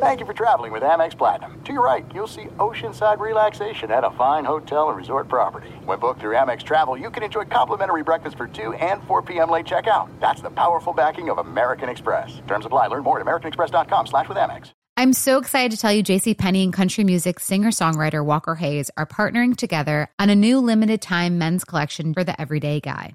Thank you for traveling with Amex Platinum. To your right, you'll see oceanside relaxation at a fine hotel and resort property. When booked through Amex Travel, you can enjoy complimentary breakfast for 2 and 4 p.m. late checkout. That's the powerful backing of American Express. Terms apply. Learn more at americanexpress.com slash with Amex. I'm so excited to tell you JC Penney and country music singer-songwriter Walker Hayes are partnering together on a new limited time men's collection for the everyday guy.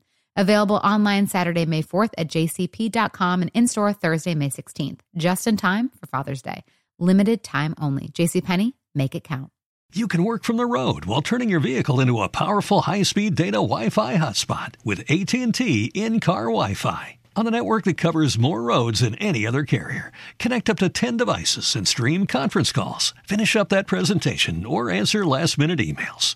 Available online Saturday, May 4th at jcp.com and in store Thursday, May 16th, just in time for Father's Day. Limited time only. JCPenney, make it count. You can work from the road while turning your vehicle into a powerful high-speed data Wi-Fi hotspot with AT&T in-car Wi-Fi. On a network that covers more roads than any other carrier, connect up to 10 devices and stream conference calls. Finish up that presentation or answer last-minute emails.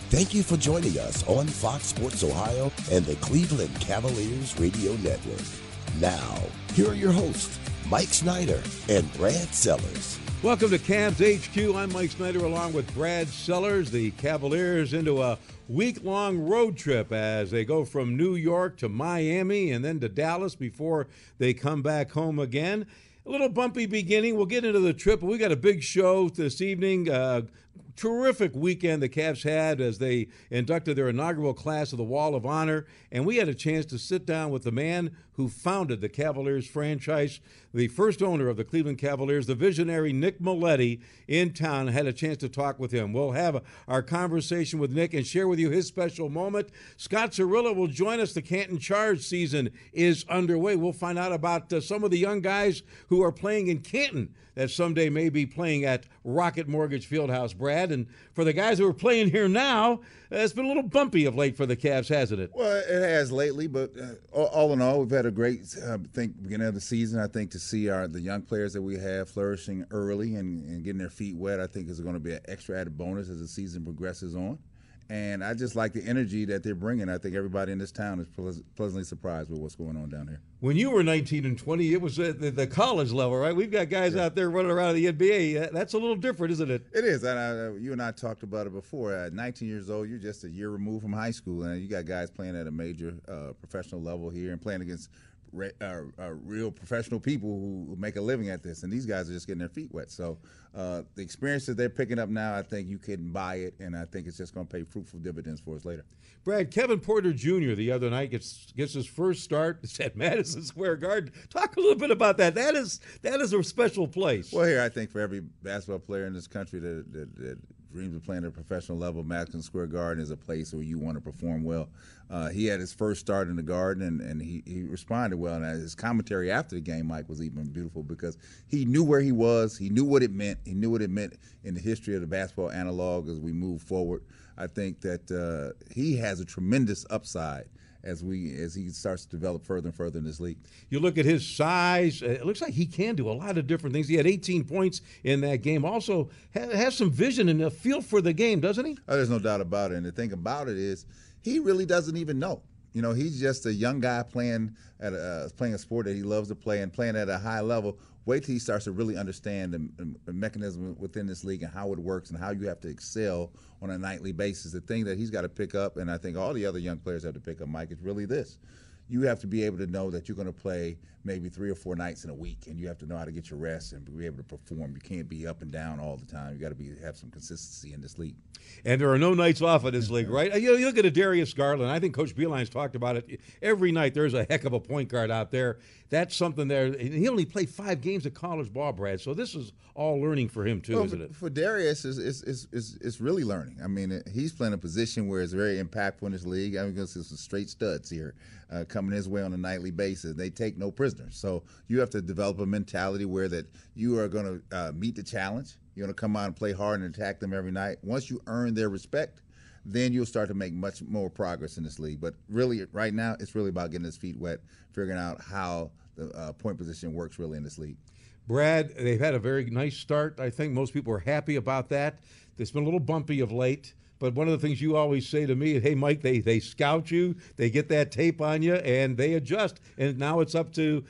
Thank you for joining us on Fox Sports Ohio and the Cleveland Cavaliers Radio Network. Now, here are your hosts, Mike Snyder and Brad Sellers. Welcome to Cavs HQ. I'm Mike Snyder along with Brad Sellers. The Cavaliers into a week long road trip as they go from New York to Miami and then to Dallas before they come back home again. A little bumpy beginning. We'll get into the trip, we got a big show this evening. Uh, terrific weekend the Cavs had as they inducted their inaugural class of the Wall of Honor. And we had a chance to sit down with the man who founded the Cavaliers franchise, the first owner of the Cleveland Cavaliers, the visionary Nick Mileti, in town. Had a chance to talk with him. We'll have our conversation with Nick and share with you his special moment. Scott Cirillo will join us. The Canton Charge season is underway. We'll find out about uh, some of the young guys who are playing in Canton that someday may be playing at Rocket Mortgage Fieldhouse, Brad. And for the guys who are playing here now, it's been a little bumpy of late for the Cavs, hasn't it? Well, it has lately, but uh, all in all, we've had a great, uh, think, beginning of the season. I think to see our the young players that we have flourishing early and, and getting their feet wet, I think is going to be an extra added bonus as the season progresses on. And I just like the energy that they're bringing. I think everybody in this town is pleasantly surprised with what's going on down here. When you were 19 and 20, it was at the, college level, right? We've got guys yeah. out there running around in the NBA. That's a little different, isn't it? It is. And I, you and I talked about it before. At 19 years old, you're just a year removed from high school, and you got guys playing at a major uh, professional level here and playing against re, uh, uh, real professional people who make a living at this, and these guys are just getting their feet wet. So uh, the experience that they're picking up now, I think you can buy it, and I think it's just going to pay fruitful dividends for us later. Brad, Kevin Porter Jr. the other night gets gets his first start at Madison Square Garden. Talk a little bit about that. That is that is a special place. Well, here I think for every basketball player in this country that, that, that dreams of playing at a professional level, Madison Square Garden is a place where you want to perform well. Uh, he had his first start in the Garden, and, and he, he responded well. And his commentary after the game, Mike, was even beautiful because he knew where he was. He knew what it meant. He knew what it meant in the history of the basketball analog as we move forward. I think that uh, he has a tremendous upside as we as he starts to develop further and further in this league. You look at his size; it looks like he can do a lot of different things. He had 18 points in that game. Also has some vision and a feel for the game, doesn't he? Oh, there's no doubt about it. And the thing about it is, he really doesn't even know. You know, he's just a young guy playing at a, uh, playing a sport that he loves to play and playing at a high level. Wait till he starts to really understand the, the mechanism within this league and how it works and how you have to excel on a nightly basis. The thing that he's got to pick up, and I think all the other young players have to pick up, Mike, is really this you have to be able to know that you're going to play maybe three or four nights in a week, and you have to know how to get your rest and be able to perform. You can't be up and down all the time. You got to be have some consistency in this league. And there are no nights off in this league, right? You, you look at a Darius Garland. I think Coach Beilein's talked about it every night. There's a heck of a point guard out there. That's something there. He only played five games of college ball, Brad. So this is all learning for him too, well, isn't it? For Darius, is is is is it's really learning. I mean, he's playing a position where it's very impactful in this league. I'm mean, because some straight studs here. uh, coming his way on a nightly basis. They take no prisoners. So you have to develop a mentality where that you are going to uh, meet the challenge. You're going to come out and play hard and attack them every night. Once you earn their respect, then you'll start to make much more progress in this league. But really, right now, it's really about getting his feet wet, figuring out how the uh, point position works really in this league. Brad, they've had a very nice start. I think most people are happy about that. It's been a little bumpy of late. But one of the things you always say to me, hey, Mike, they, they scout you, they get that tape on you, and they adjust. And now it's up to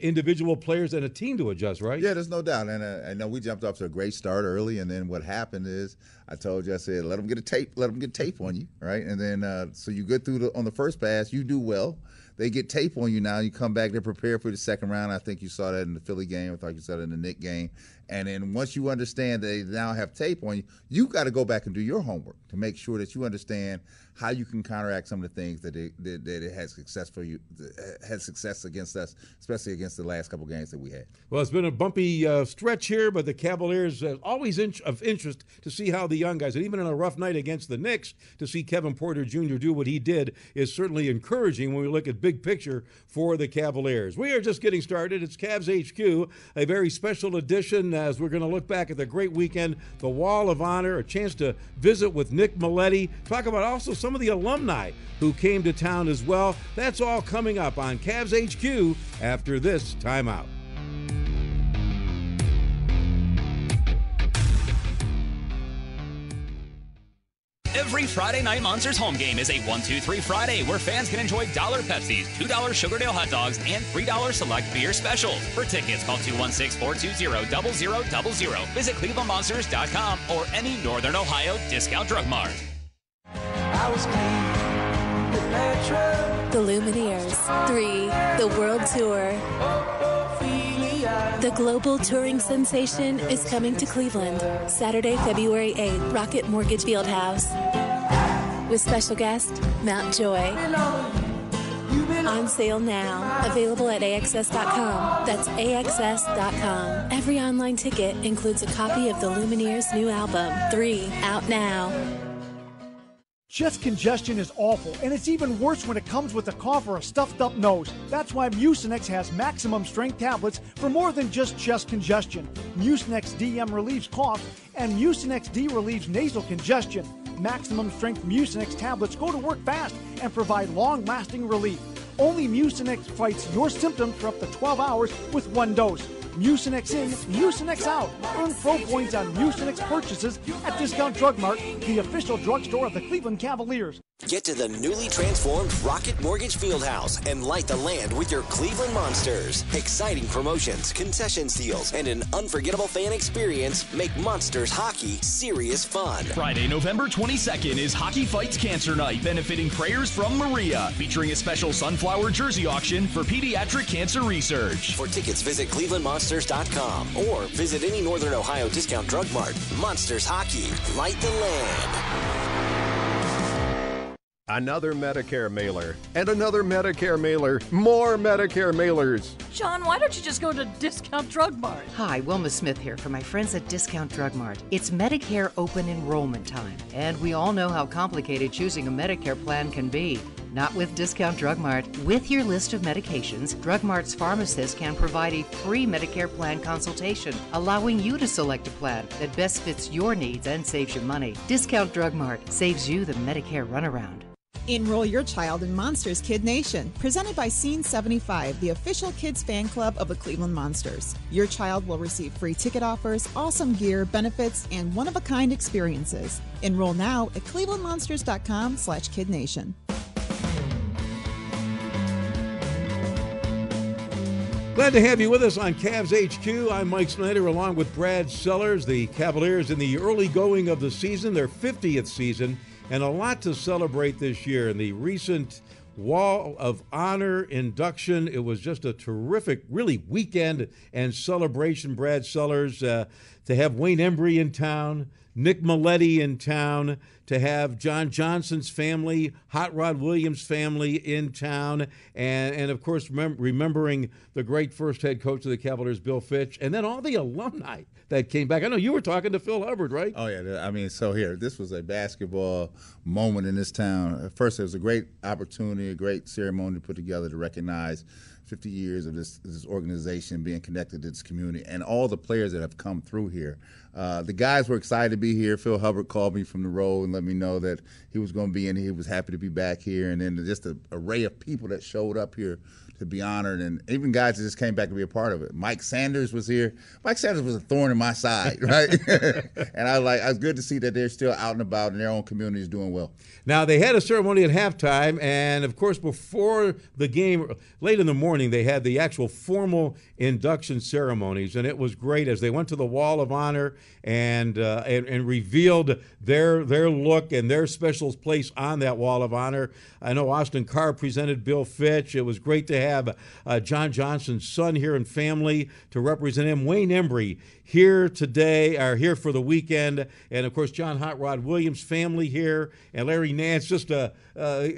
individual players and a team to adjust, right? Yeah, there's no doubt. And uh, I know we jumped off to a great start early, and then what happened is I told you, I said, let them get a tape, let them get tape on you, right? And then uh, so you get through the, on the first pass, you do well. They get tape on you now. You come back, they're prepared for the second round. I think you saw that in the Philly game. I thought you saw that in the Knick game. And then once you understand they now have tape on you, you got to go back and do your homework to make sure that you understand how you can counteract some of the things that it, that, it has success for you had success against us, especially against the last couple games that we had. Well, it's been a bumpy uh, stretch here, but the Cavaliers uh, always in- of interest to see how the young guys, and even in a rough night against the Knicks, to see Kevin Porter Jr. do what he did is certainly encouraging when we look at big picture for the Cavaliers. We are just getting started. It's Cavs HQ, a very special edition as we're going to look back at the great weekend, the Wall of Honor, a chance to visit with Nick Mileti, talk about also some of the alumni who came to town as well. That's all coming up on Cavs HQ after this timeout. Every Friday Night Monsters home game is a 1 2 3 Friday where fans can enjoy dollar Pepsis, $2 Sugardale hot dogs, and $3 select beer specials. For tickets, call 216 420 0000. Visit clevelandmonsters.com or any Northern Ohio discount drug mart. The Lumineers 3, the World Tour. The global touring sensation is coming to Cleveland Saturday, February 8th, Rocket Mortgage Fieldhouse. With special guest, Mount Joy. On sale now. Available at AXS.com. That's AXS.com. Every online ticket includes a copy of the Lumineers' new album, 3, out now. Chest congestion is awful, and it's even worse when it comes with a cough or a stuffed up nose. That's why Mucinex has maximum strength tablets for more than just chest congestion. Mucinex DM relieves cough, and Mucinex D relieves nasal congestion. Maximum strength Mucinex tablets go to work fast and provide long lasting relief. Only Mucinex fights your symptoms for up to 12 hours with one dose. Mucinex in, Mucinex out. Earn pro points on Mucinex purchases at Discount Drug Mart, the official drugstore of the Cleveland Cavaliers. Get to the newly transformed Rocket Mortgage Fieldhouse and light the land with your Cleveland Monsters. Exciting promotions, concession deals, and an unforgettable fan experience make Monsters hockey serious fun. Friday, November 22nd is Hockey Fights Cancer Night, benefiting Prayers from Maria, featuring a special sunflower jersey auction for pediatric cancer research. For tickets, visit clevelandmonsters.com or visit any Northern Ohio discount drug mart. Monsters Hockey, light the land. Another Medicare mailer, and another Medicare mailer, more Medicare mailers. John, why don't you just go to Discount Drug Mart? Hi, Wilma Smith here for my friends at Discount Drug Mart. It's Medicare open enrollment time, and we all know how complicated choosing a Medicare plan can be. Not with Discount Drug Mart. With your list of medications, Drug Mart's pharmacist can provide a free Medicare plan consultation, allowing you to select a plan that best fits your needs and saves you money. Discount Drug Mart saves you the Medicare runaround. Enroll your child in Monsters Kid Nation, presented by Scene 75, the official kids fan club of the Cleveland Monsters. Your child will receive free ticket offers, awesome gear, benefits, and one-of-a-kind experiences. Enroll now at clevelandmonsters.com Glad to have you with us on Cavs HQ. I'm Mike Snyder along with Brad Sellers. The Cavaliers in the early going of the season, their 50th season, and a lot to celebrate this year. In the recent Wall of Honor induction, it was just a terrific, really weekend and celebration. Brad Sellers, uh, to have Wayne Embry in town, Nick Mileti in town, to have John Johnson's family, Hot Rod Williams' family in town, and, and of course, remem- remembering the great first head coach of the Cavaliers, Bill Fitch, and then all the alumni that came back. I know you were talking to Phil Hubbard, right? Oh, yeah. I mean, so here, this was a basketball moment in this town. First, it was a great opportunity, a great ceremony to put together to recognize 50 years of this, this organization being connected to this community and all the players that have come through here. Uh, the guys were excited to be here. Phil Hubbard called me from the road and let me know that he was going to be in. Here. He was happy to be back here, and then just an array of people that showed up here to be honored, and even guys that just came back to be a part of it. Mike Sanders was here. Mike Sanders was a thorn in my side, right? and I was like, I was good to see that they're still out and about in their own communities doing well. Now they had a ceremony at halftime, and of course, before the game, late in the morning, they had the actual formal induction ceremonies, and it was great as they went to the Wall of Honor and uh, and, and revealed their their look and their special place on that Wall of Honor. I know Austin Carr presented Bill Fitch. It was great to have uh, John Johnson's son here and family to represent him. Wayne Embry here today, are here for the weekend, and of course John Hot Rod Williams' family here, and Larry Nance. Just a, uh,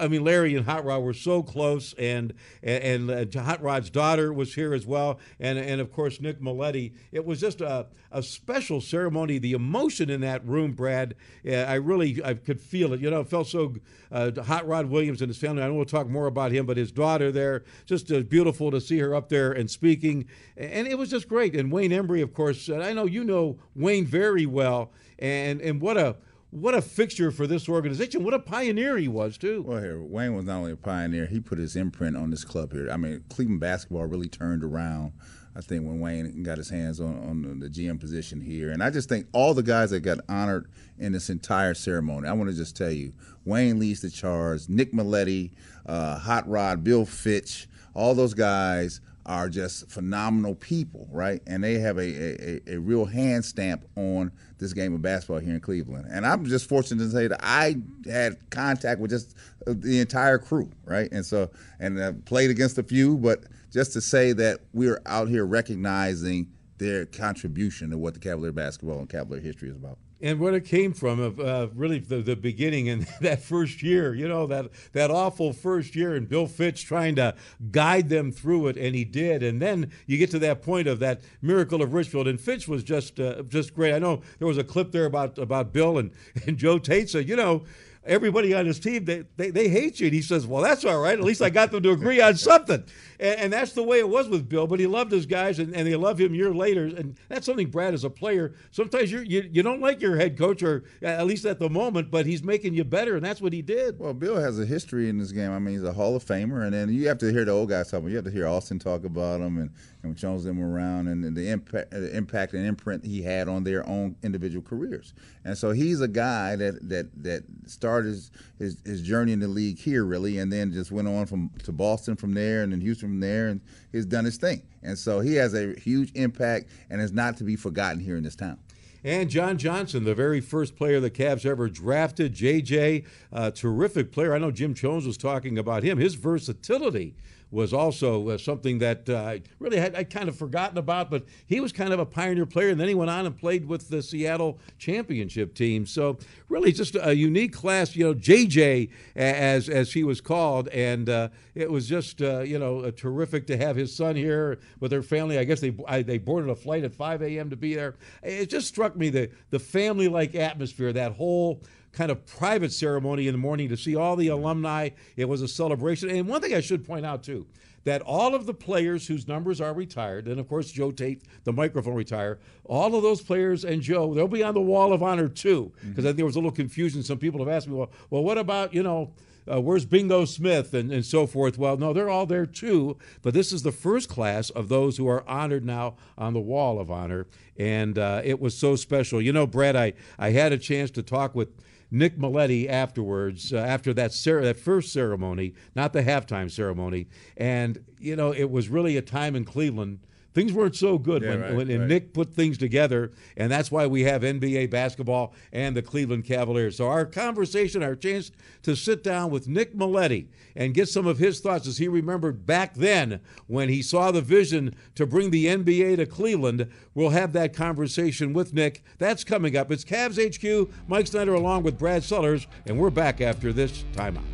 I mean Larry and Hot Rod were so close, and and, and uh, Hot Rod's daughter was here as well, and and of course Nick Mileti. It was just a a special ceremony. The emotion in that room, Brad, uh, I really I could feel it. You know, it felt so. Uh, Hot Rod Williams and his family. I know we'll talk more about him, but his daughter there, just uh, beautiful to see her up there and speaking, and it was just great. And Wayne Embry, of course, I know you know Wayne very well, and and what a what a fixture for this organization. What a pioneer he was, too. Well, here, Wayne was not only a pioneer, he put his imprint on this club here. I mean, Cleveland basketball really turned around I think when Wayne got his hands on, on the GM position here. And I just think all the guys that got honored in this entire ceremony, I want to just tell you, Wayne leads the charge, Nick Mileti, uh, Hot Rod, Bill Fitch, all those guys are just phenomenal people, right? And they have a, a, a real hand stamp on this game of basketball here in Cleveland. And I'm just fortunate to say that I had contact with just uh, the entire crew, right? And so, and I played against a few, but – just to say that we're out here recognizing their contribution to what the Cavalier basketball and Cavalier history is about. And what it came from, of uh, really the, the beginning and that first year, you know, that, that awful first year, and Bill Fitch trying to guide them through it, and he did. And then you get to that point of that miracle of Richfield, and Fitch was just uh, just great. I know there was a clip there about about Bill and, and Joe Tait said, you know, everybody on his team they, they, they hate you and he says well that's all right at least i got them to agree on something and, and, that's the way it was with bill but he loved his guys and, and they love him year later. And that's something brad as a player sometimes you you don't like your head coach or uh, at least at the moment but he's making you better and that's what he did. Well bill has a history in this game. I mean he's a hall of famer and then you have to hear the old guys talk about you have to hear austin talk about him and, and Jones them around and, the impact, the impact and imprint he had on their own individual careers. And so he's a guy that that that started started his, his, his, journey in the league here, really, and then just went on from to Boston from there, and then Houston from there, and he's done his thing. And so he has a huge impact, and is not to be forgotten here in this town. And John Johnson, the very first player the Cavs ever drafted, JJ, a uh, terrific player. I know Jim Chones was talking about him, his versatility was also uh, something that uh, really had I kind of forgotten about, but he was kind of a pioneer player, and then he went on and played with the Seattle championship team. So really, just a unique class. You know, JJ as as he was called, and uh, it was just uh, you know terrific to have his son here with their family. I guess they I, they boarded a flight at 5 a.m. to be there. It just struck me the the family like atmosphere, that whole kind of private ceremony in the morning to see all the alumni. It was a celebration. And one thing I should point out, too, that all of the players whose numbers are retired, and of course Joe Tait, the microphone retire, all of those players and Joe, they'll be on the wall of honor too. Because mm-hmm. I think there was a little confusion. Some people have asked me, well, well, what about you know? Uh, where's Bingo Smith and, and so forth? Well, no, they're all there too. But this is the first class of those who are honored now on the Wall of Honor. And uh, it was so special. You know, Brad, I, I had a chance to talk with Nick Mileti afterwards, uh, after that cer- that first ceremony, not the halftime ceremony, and you know it was really a time in Cleveland things weren't so good Yeah, when, right, when and right. Nick put things together, and that's why we have NBA basketball and the Cleveland Cavaliers. So our conversation, our chance to sit down with Nick Mileti and get some of his thoughts as he remembered back then when he saw the vision to bring the NBA to Cleveland. We'll have that conversation with Nick. That's coming up. It's Cavs HQ. Mike Snyder along with Brad Sellers, and we're back after this timeout.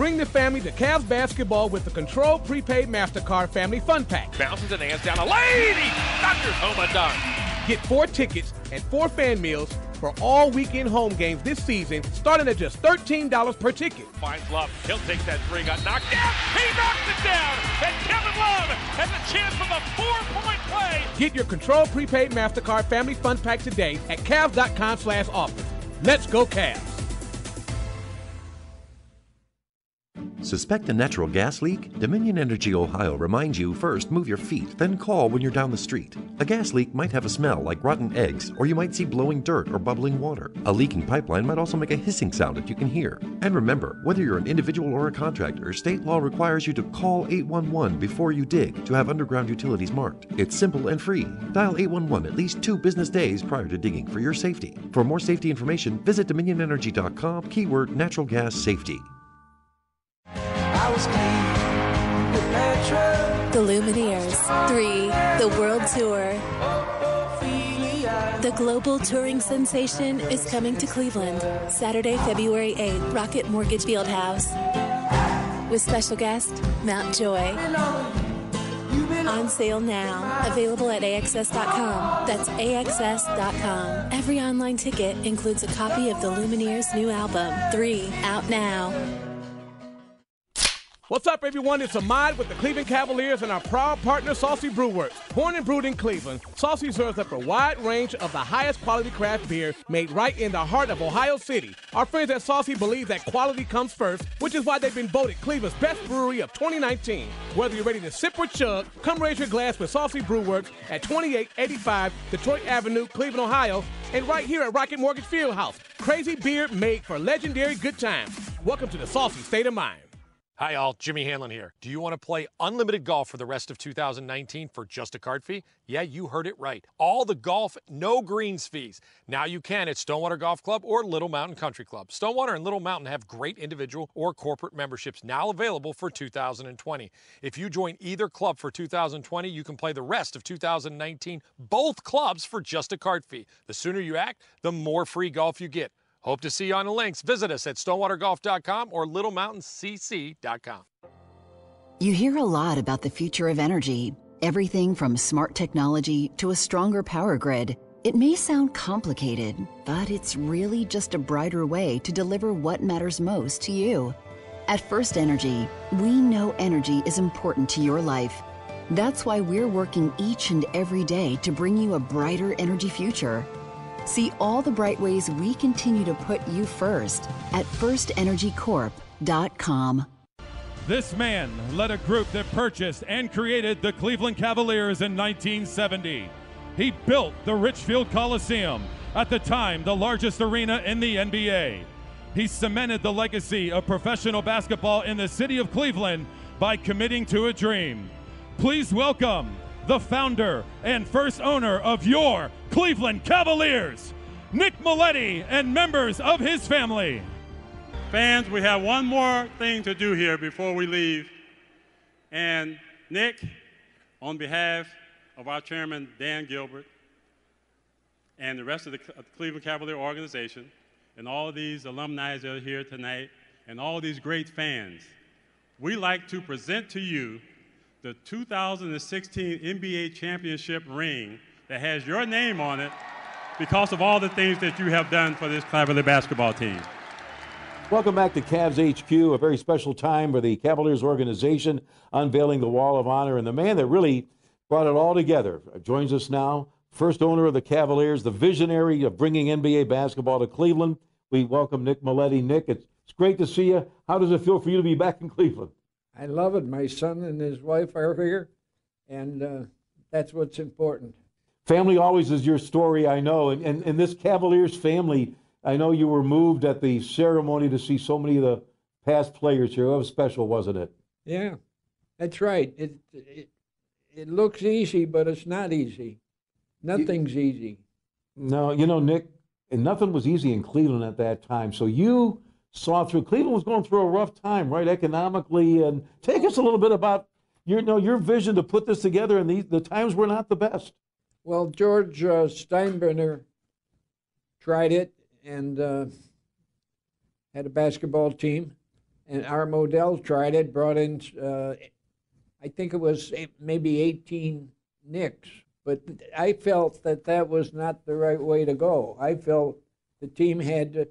Bring the family to Cavs basketball with the Control Prepaid MasterCard Family Fun Pack. Bounces and hands down a lady. Thunders home a dunk. Get four tickets and four fan meals for all weekend home games this season, starting at just $13 per ticket. Finds Love. He'll take that three. Got knocked down. He knocks it down. And Kevin Love has a chance for the four-point play. Get your Control Prepaid MasterCard Family Fun Pack today at Cavs.com slash offers. Let's go Cavs. Suspect a natural gas leak? Dominion Energy Ohio reminds you first move your feet, then call when you're down the street. A gas leak might have a smell like rotten eggs, or you might see blowing dirt or bubbling water. A leaking pipeline might also make a hissing sound that you can hear. And remember, whether you're an individual or a contractor, state law requires you to call 811 before you dig to have underground utilities marked. It's simple and free. Dial 811 at least two business days prior to digging for your safety. For more safety information, visit dominionenergy.com, keyword natural gas safety. The Lumineers 3, the World Tour. The global touring sensation is coming to Cleveland Saturday, February 8th, Rocket Mortgage Field House, With special guest Mount Joy. On sale now. Available at AXS.com. That's AXS.com. Every online ticket includes a copy of the Lumineers' new album, 3, out now. What's up, everyone? It's Ahmad with the Cleveland Cavaliers and our proud partner, Saucy Brewworks. Born and brewed in Cleveland, Saucy serves up a wide range of the highest quality craft beer made right in the heart of Ohio City. Our friends at Saucy believe that quality comes first, which is why they've been voted Cleveland's best brewery of 2019. Whether you're ready to sip or chug, come raise your glass with Saucy Brewworks at 2885 Detroit Avenue, Cleveland, Ohio, and right here at Rocket Mortgage Fieldhouse. Crazy beer made for legendary good times. Welcome to the Saucy State of Mind. Hi, all. Jimmy Hanlon here. Do you want to play unlimited golf for the rest of 2019 for just a card fee? Yeah, you heard it right. All the golf, no greens fees. Now you can at Stonewater Golf Club or Little Mountain Country Club. Stonewater and Little Mountain have great individual or corporate memberships now available for 2020. If you join either club for 2020, you can play the rest of 2019, both clubs for just a card fee. The sooner you act, the more free golf you get. Hope to see you on the links. Visit us at stonewatergolf.com or littlemountainCC.com. You hear a lot about the future of energy everything from smart technology to a stronger power grid. It may sound complicated, but it's really just a brighter way to deliver what matters most to you. At First Energy, we know energy is important to your life. That's why we're working each and every day to bring you a brighter energy future. See all the bright ways we continue to put you first at firstenergycorp.com. This man led a group that purchased and created the Cleveland Cavaliers in 1970. He built the Richfield Coliseum, at the time the largest arena in the NBA. He cemented the legacy of professional basketball in the city of Cleveland by committing to a dream. Please welcome the founder and first owner of your Cleveland Cavaliers, Nick Mileti, and members of his family. Fans, we have one more thing to do here before we leave. And Nick, on behalf of our chairman, Dan Gilbert, and the rest of the Cleveland Cavalier organization, and all these alumni that are here tonight, and all these great fans, we like to present to you the 2016 NBA championship ring that has your name on it because of all the things that you have done for this Cavalier basketball team. Welcome back to Cavs HQ, a very special time for the Cavaliers organization unveiling the Wall of Honor. And the man that really brought it all together joins us now, first owner of the Cavaliers, the visionary of bringing NBA basketball to Cleveland. We welcome Nick Mileti. Nick, it's great to see you. How does it feel for you to be back in Cleveland? I love it. My son and his wife are here, and uh, that's what's important. Family always is your story, I know. And, and, and this Cavaliers family I know you were moved at the ceremony to see so many of the past players here. It was special, wasn't it? Yeah, that's right. It, it, it looks easy, but it's not easy. Nothing's easy. No, you know, Nick, and nothing was easy in Cleveland at that time. So you saw through. Cleveland was going through a rough time, right, economically. And take us a little bit about your, you know, your vision to put this together. And these, the times were not the best. Well, George uh, Steinbrenner tried it and uh, had a basketball team, and Art Modell tried it, brought in, uh, I think it was maybe 18 Knicks, but I felt that that was not the right way to go. I felt the team had to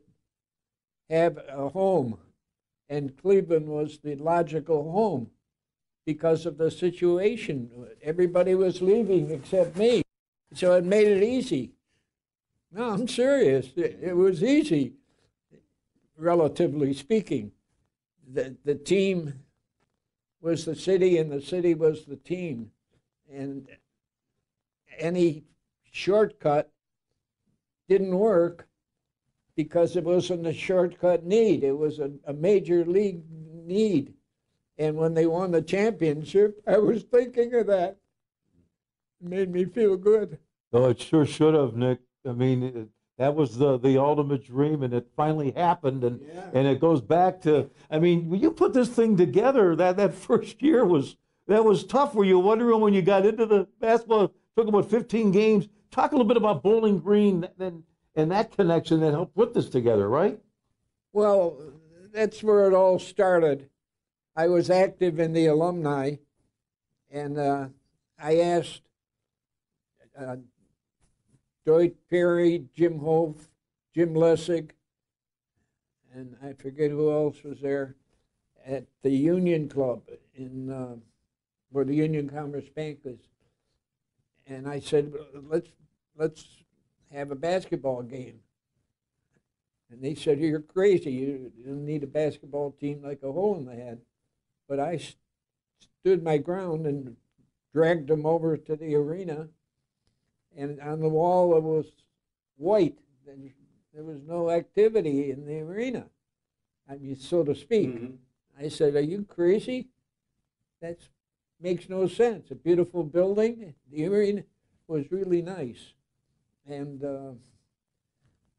have a home, and Cleveland was the logical home because of the situation. Everybody was leaving except me, so it made it easy. No, I'm serious. It, was easy, relatively speaking. The, the team was the city, and the city was the team. And any shortcut didn't work because it wasn't a shortcut need. It was a, a major league need. And when they won the championship, I was thinking of that. It made me feel good. Oh, it sure should have, Nick. I mean, it, that was the the ultimate dream, and it finally happened. And yeah. and it goes back to, I mean, when you put this thing together, that that first year was that was tough. Were you wondering when you got into the basketball? Took about 15 games. Talk a little bit about Bowling Green and and that connection that helped put this together, right? Well, that's where it all started. I was active in the alumni, and uh, I asked uh, Dwight Perry, Jim Hope, Jim Lessig, and I forget who else was there at the Union Club in uh, where the Union Commerce Bank is. And I said, let's let's have a basketball game. And they said, You're crazy. You don't need a basketball team like a hole in the head. But I st- stood my ground and dragged them over to the arena. And on the wall, it was white. And there was no activity in the arena, I mean, so to speak. Mm-hmm. I said, Are you crazy? That makes no sense. A beautiful building. The arena was really nice. And uh,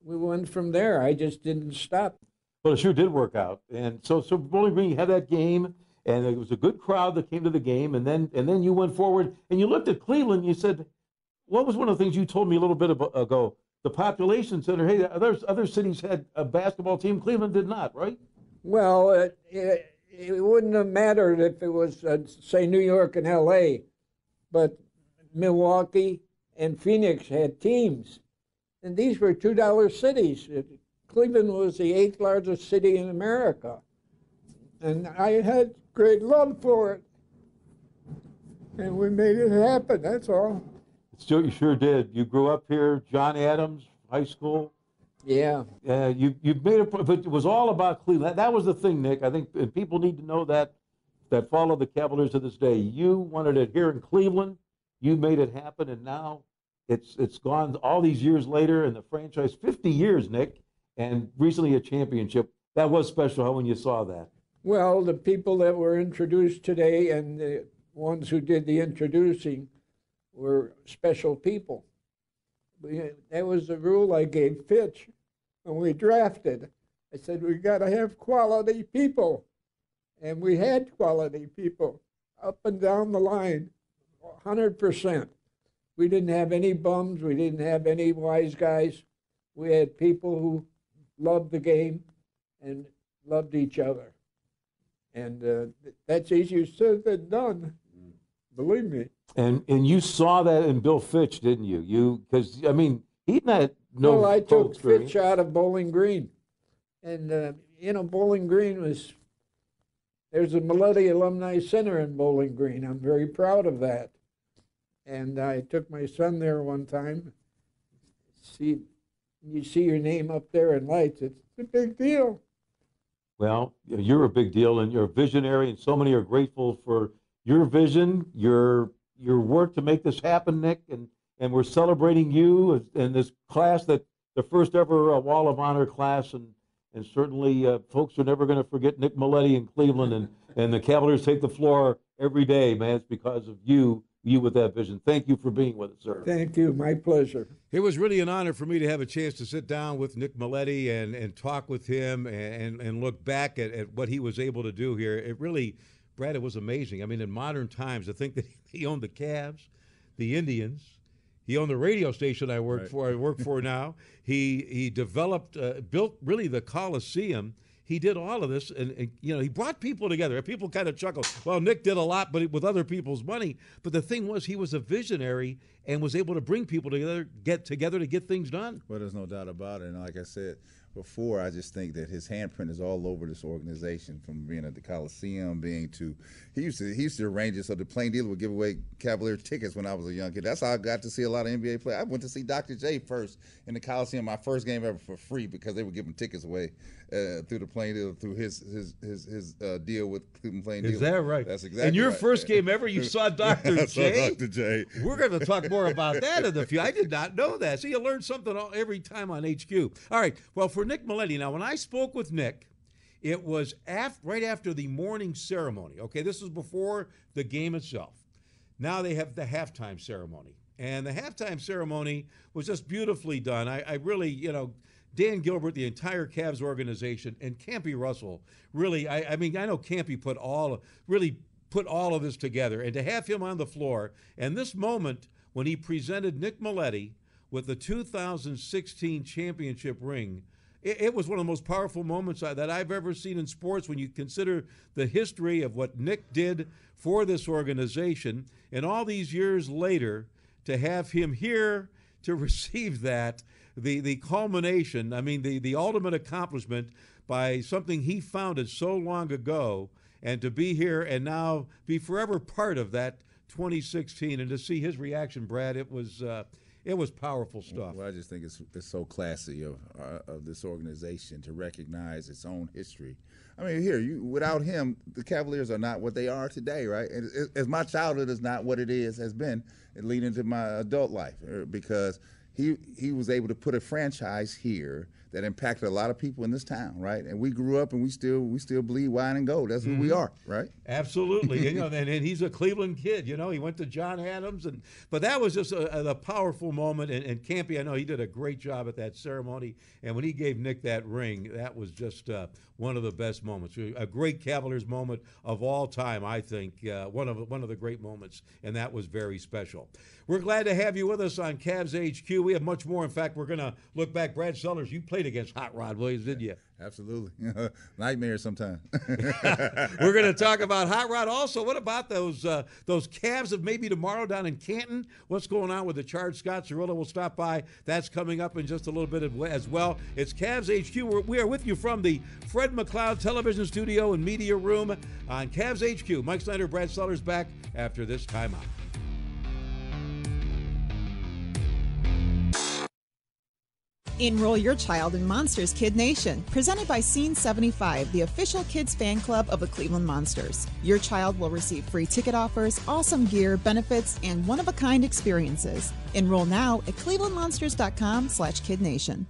we went from there. I just didn't stop. Well, it sure did work out. And so, so Bowling Green, you had that game, and it was a good crowd that came to the game. And then, and then you went forward and you looked at Cleveland. You said, "What was one of the things you told me a little bit ago?" The population center. Hey, others other cities had a basketball team. Cleveland did not, right? Well, it, it, it wouldn't have mattered if it was, uh, say, New York and L.A., but Milwaukee and Phoenix had teams, and these were two dollar cities. Cleveland was the eighth largest city in America, and I had great love for it, and we made it happen. That's all. Sure, you sure did. You grew up here, John Adams High School. Yeah. Uh, you you made it, but it was all about Cleveland. That, that was the thing, Nick. I think people need to know that that follow the Cavaliers to this day. You wanted it here in Cleveland. You made it happen, and now it's it's gone all these years later, and the franchise 50 years, Nick, and recently a championship. That was special when you saw that. Well, the people that were introduced today and the ones who did the introducing were special people. That was the rule I gave Fitch when we drafted. I said, we got to have quality people. And we had quality people up and down the line, 100%. We didn't have any bums. We didn't have any wise guys. We had people who loved the game and loved each other. And uh, that's easier said than done. Believe me. And and you saw that in Bill Fitch, didn't you? You because I mean he not no. Well, I took Fitch out of Bowling Green, and uh, you know Bowling Green was. There's a Mileti Alumni Center in Bowling Green. I'm very proud of that. And I took my son there one time. See, you see your name up there in lights. It's a big deal. Well, you're a big deal, and you're a visionary, and so many are grateful for your vision, your your work to make this happen, Nick. And and we're celebrating you and this class that the first ever uh, Wall of Honor class, and and certainly uh, folks are never going to forget Nick Mileti in Cleveland, and and the Cavaliers take the floor every day, man. It's because of you, you with that vision. Thank you for being with us, sir. Thank you. My pleasure. It was really an honor for me to have a chance to sit down with Nick Mileti and, and talk with him and, and look back at, at what he was able to do here. It really, Brad, it was amazing. I mean, in modern times, to think that he owned the Cavs, the Indians, he owned the radio station I work Right. for. I work for now. He he developed, uh, built really the Coliseum. He did all of this, and, and you know he brought people together. People kind of chuckled Well, Nick did a lot, but with other people's money. But the thing was, he was a visionary and was able to bring people together, get together to get things done. Well, there's no doubt about it. And like I said before, I just think that his handprint is all over this organization, from being at the Coliseum, being to he used to he used to arrange it so the plain dealer would give away Cavalier tickets when I was a young kid. That's how I got to see a lot of NBA play. I went to see Dr. J first in the Coliseum, my first game ever for free because they were giving tickets away uh, through the dealer through his his his his uh, deal with Cleveland Plain Is Dealer. that right? That's exactly. And your right. first game ever, you saw saw J? Dr. J. We're going to talk more about that in the future. I did not know that. So you learn something all, every time on HQ. All right. Well, for Nick Mileti, now when I spoke with Nick, it was af- right after the morning ceremony. Okay, this was before the game itself. Now they have the halftime ceremony. And the halftime ceremony was just beautifully done. I, I really, you know, Dan Gilbert, the entire Cavs organization, and Campy Russell, really, I, I mean, I know Campy put all, really put all of this together. And to have him on the floor, and this moment when he presented Nick Mileti with the 2016 championship ring, it, was one of the most powerful moments that I've ever seen in sports when you consider the history of what Nick did for this organization. And all these years later, to have him here to receive that, the, the culmination, I mean, the, the ultimate accomplishment by something he founded so long ago, and to be here and now be forever part of that 2016 and to see his reaction, Brad, it was. Uh, it was powerful stuff. Well, I just think it's it's so classy of uh, of this organization to recognize its own history. I mean, here, you without him, the Cavaliers are not what they are today, right? And as my childhood is not what it is has been leading into my adult life, uh, because he he was able to put a franchise here that impacted a lot of people in this town, right? And we grew up and we still we still bleed wine and gold. That's who we Mhm. are, right? Absolutely, you know, and, and he's a Cleveland kid. You know, he went to John Adams, and but that was just a, a powerful moment. And, and Campy, I know he did a great job at that ceremony. And when he gave Nick that ring, that was just uh, one of the best moments, a great Cavaliers moment of all time. I think uh, one of one of the great moments, and that was very special. We're glad to have you with us on Cavs HQ. We have much more. In fact, we're going to look back. Brad Sellers, you played against Hot Rod Williams, didn't you? Absolutely, nightmare sometimes. We're going to talk about Hot Rod. Also, what about those uh, those Cavs of maybe tomorrow down in Canton? What's going on with the charge? Scott Cirillo will stop by. That's coming up in just a little bit as well. It's Cavs HQ. We're, we are with you from the Fred McLeod Television Studio and Media Room on Cavs HQ. Mike Snyder, Brad Sellers back after this timeout. Enroll your child in Monsters Kid Nation, presented by Scene 75, the official kids fan club of the Cleveland Monsters. Your child will receive free ticket offers, awesome gear, benefits, and one-of-a-kind experiences. Enroll now at clevelandmonsters.com slash kidnation.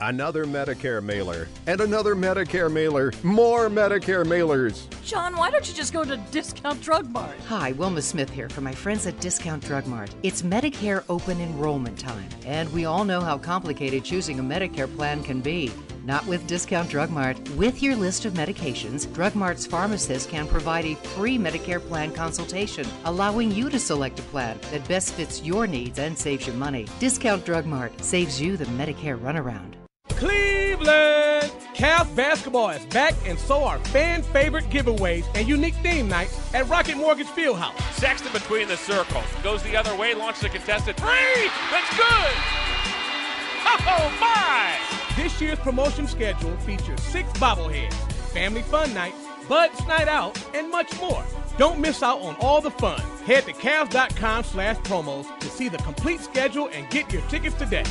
Another Medicare mailer, and another Medicare mailer, more Medicare mailers. John, why don't you just go to Discount Drug Mart? Hi, Wilma Smith here for my friends at Discount Drug Mart. It's Medicare open enrollment time, and we all know how complicated choosing a Medicare plan can be. Not with Discount Drug Mart. With your list of medications, Drug Mart's pharmacist can provide a free Medicare plan consultation, allowing you to select a plan that best fits your needs and saves you money. Discount Drug Mart saves you the Medicare runaround. Cleveland! Cavs basketball is back, and so are fan favorite giveaways and unique theme nights at Rocket Mortgage Fieldhouse. Sexton between the circles. Goes the other way, launches a contested three. That's good. Oh, my. This year's promotion schedule features six bobbleheads, family fun nights, Buds Night Out, and much more. Don't miss out on all the fun. Head to Cavs.com slash promos to see the complete schedule and get your tickets today.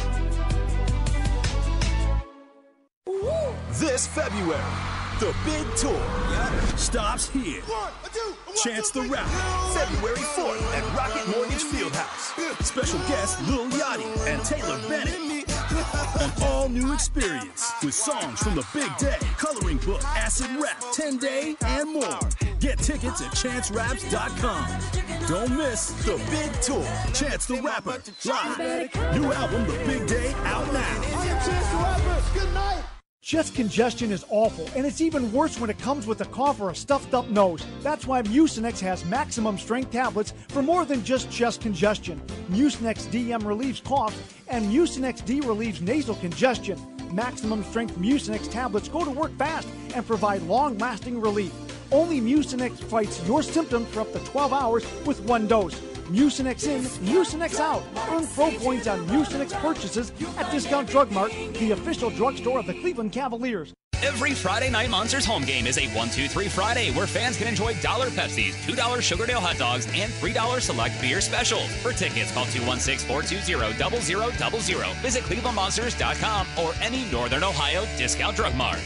This February, the big tour stops here. Chance the Rapper, February 4th at Rocket Mortgage Fieldhouse. Special guests Lil Yachty and Taylor Bennett. An all new experience with songs from the big day, coloring book, acid rap, 10 day, and more. Get tickets at chanceraps.com. Don't miss the big tour. Chance the Rapper, live. New album, The Big Day, out now. Chance the Rapper. Good night. Chest congestion is awful, and it's even worse when it comes with a cough or a stuffed up nose. That's why Mucinex has maximum strength tablets for more than just chest congestion. Mucinex DM relieves cough, and Mucinex D relieves nasal congestion. Maximum strength Mucinex tablets go to work fast and provide long lasting relief. Only Mucinex fights your symptoms for up to 12 hours with one dose. Mucinex in, Mucinex out. Earn Pro Points on Mucinex purchases at Discount Drug Mart, the official drugstore of the Cleveland Cavaliers. Every Friday night Monsters home game is a 1 2 3 Friday where fans can enjoy dollar Pepsis, $2 Sugardale hot dogs, and $3 select beer specials. For tickets, call 216 420 0000. Visit clevelandmonsters.com or any Northern Ohio discount drug mart.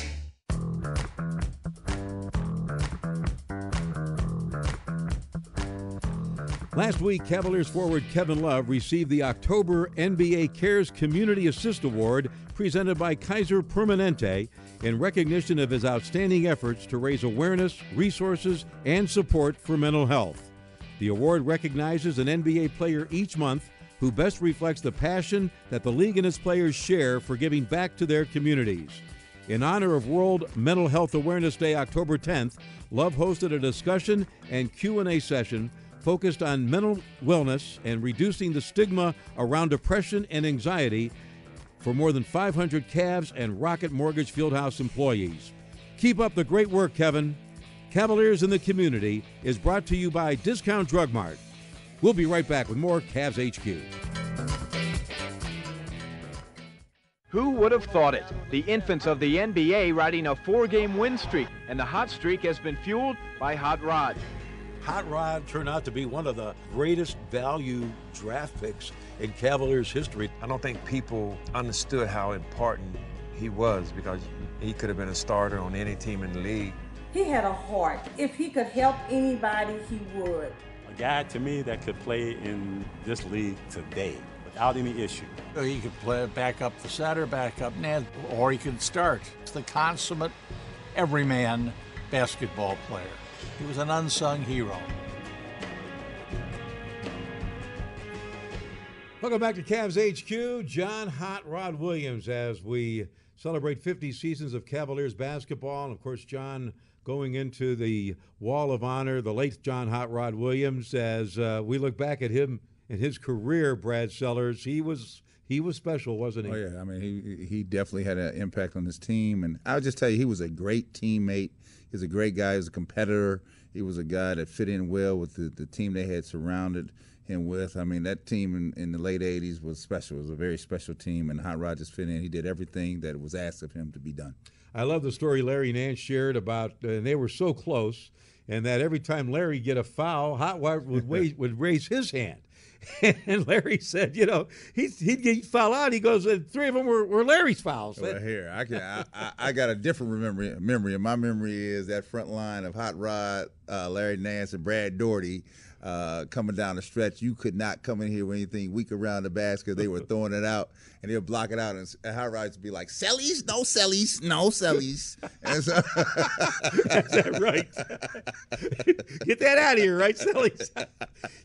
Last week, Cavaliers forward Kevin Love received the October NBA Cares Community Assist Award presented by Kaiser Permanente in recognition of his outstanding efforts to raise awareness, resources, and support for mental health. The award recognizes an NBA player each month who best reflects the passion that the league and its players share for giving back to their communities. In honor of World Mental Health Awareness Day October 10th, Love hosted a discussion and Q&A session focused on mental wellness and reducing the stigma around depression and anxiety for more than 500 Cavs and Rocket Mortgage Fieldhouse employees. Keep up the great work, Kevin. Cavaliers in the Community is brought to you by Discount Drug Mart. We'll be right back with more Cavs HQ. Who would have thought it? The infants of the NBA riding a four game win streak, and the hot streak has been fueled by Hot Rod. Hot Rod turned out to be one of the greatest value draft picks in Cavaliers history. I don't think people understood how important he was because he could have been a starter on any team in the league. He had a heart. If he could help anybody, he would. A guy to me that could play in this league today without any issue. He could play back up the center, back up net, or he could start. It's the consummate everyman basketball player. He was an unsung hero. Welcome back to Cavs HQ. John Hot Rod Williams as we celebrate 50 seasons of Cavaliers basketball. And of course, John going into the Wall of Honor, the late John Hot Rod Williams, as uh, we look back at him and his career, Brad Sellers, he was he was special, wasn't he? Oh yeah, I mean he he definitely had an impact on his team, and I'll just tell you, he was a great teammate. He was a great guy. He's a competitor. He was a guy that fit in well with the, the team they had surrounded him with. I mean, that team in, in the late '80s was special. It was a very special team, and Hot just fit in. He did everything that was asked of him to be done. I love the story Larry Nance shared about, and they were so close, and that every time Larry get a foul, Hot Rod would, wait, would raise his hand. And Larry said, you know, he'd, he'd get foul out. He goes, three of them were, were Larry's fouls. Well, here I can I, I, I, got a different memory. Memory, and my memory is that front line of Hot Rod, uh, Larry Nance, and Brad Daugherty. Uh, coming down the stretch, you could not come in here with anything weak around the basket. They were throwing it out, and they'll block it out. And, and Hot Rod would be like, "Sellies, no sellies, no sellies." and so, That's that right. Get that out of here, right, Sellies?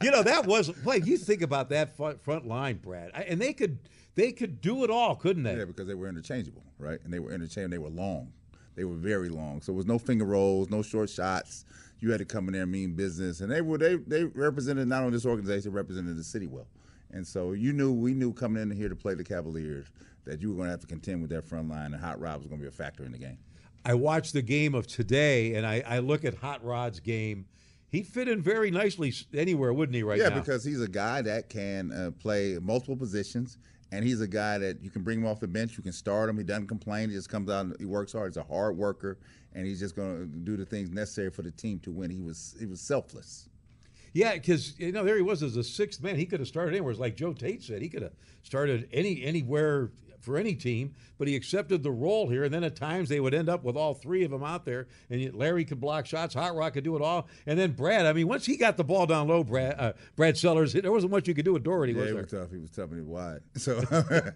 you know that was like you think about that front, front line, Brad, I, and they could they could do it all, couldn't they? Yeah, because they were interchangeable, right? And they were interchangeable. They were long. They were very long. So it was no finger rolls, no short shots. You had to come in there and mean business. And they were they they represented not only this organization, represented the city well. And so you knew we knew coming in here to play the Cavaliers that you were going to have to contend with that front line, and Hot Rod was going to be a factor in the game. I watched the game of today, and I, I look at Hot Rod's game. He fit in very nicely anywhere, wouldn't he? Right yeah, now, because he's a guy that can uh, play multiple positions, and he's a guy that you can bring him off the bench. You can start him. He doesn't complain. He just comes out. and He works hard. He's a hard worker, and he's just going to do the things necessary for the team to win. He was he was selfless. Yeah, because you know there he was as a sixth man. He could have started anywhere. It's like Joe Tait said, he could have started any anywhere for any team, but he accepted the role here. And then at times they would end up with all three of them out there, and Larry could block shots, Hot Rod could do it all, and then Brad. I mean, once he got the ball down low, Brad uh, Brad Sellers, there wasn't much you could do with Daugherty. Yeah, was he there? was tough. He was tough and he was wide. So,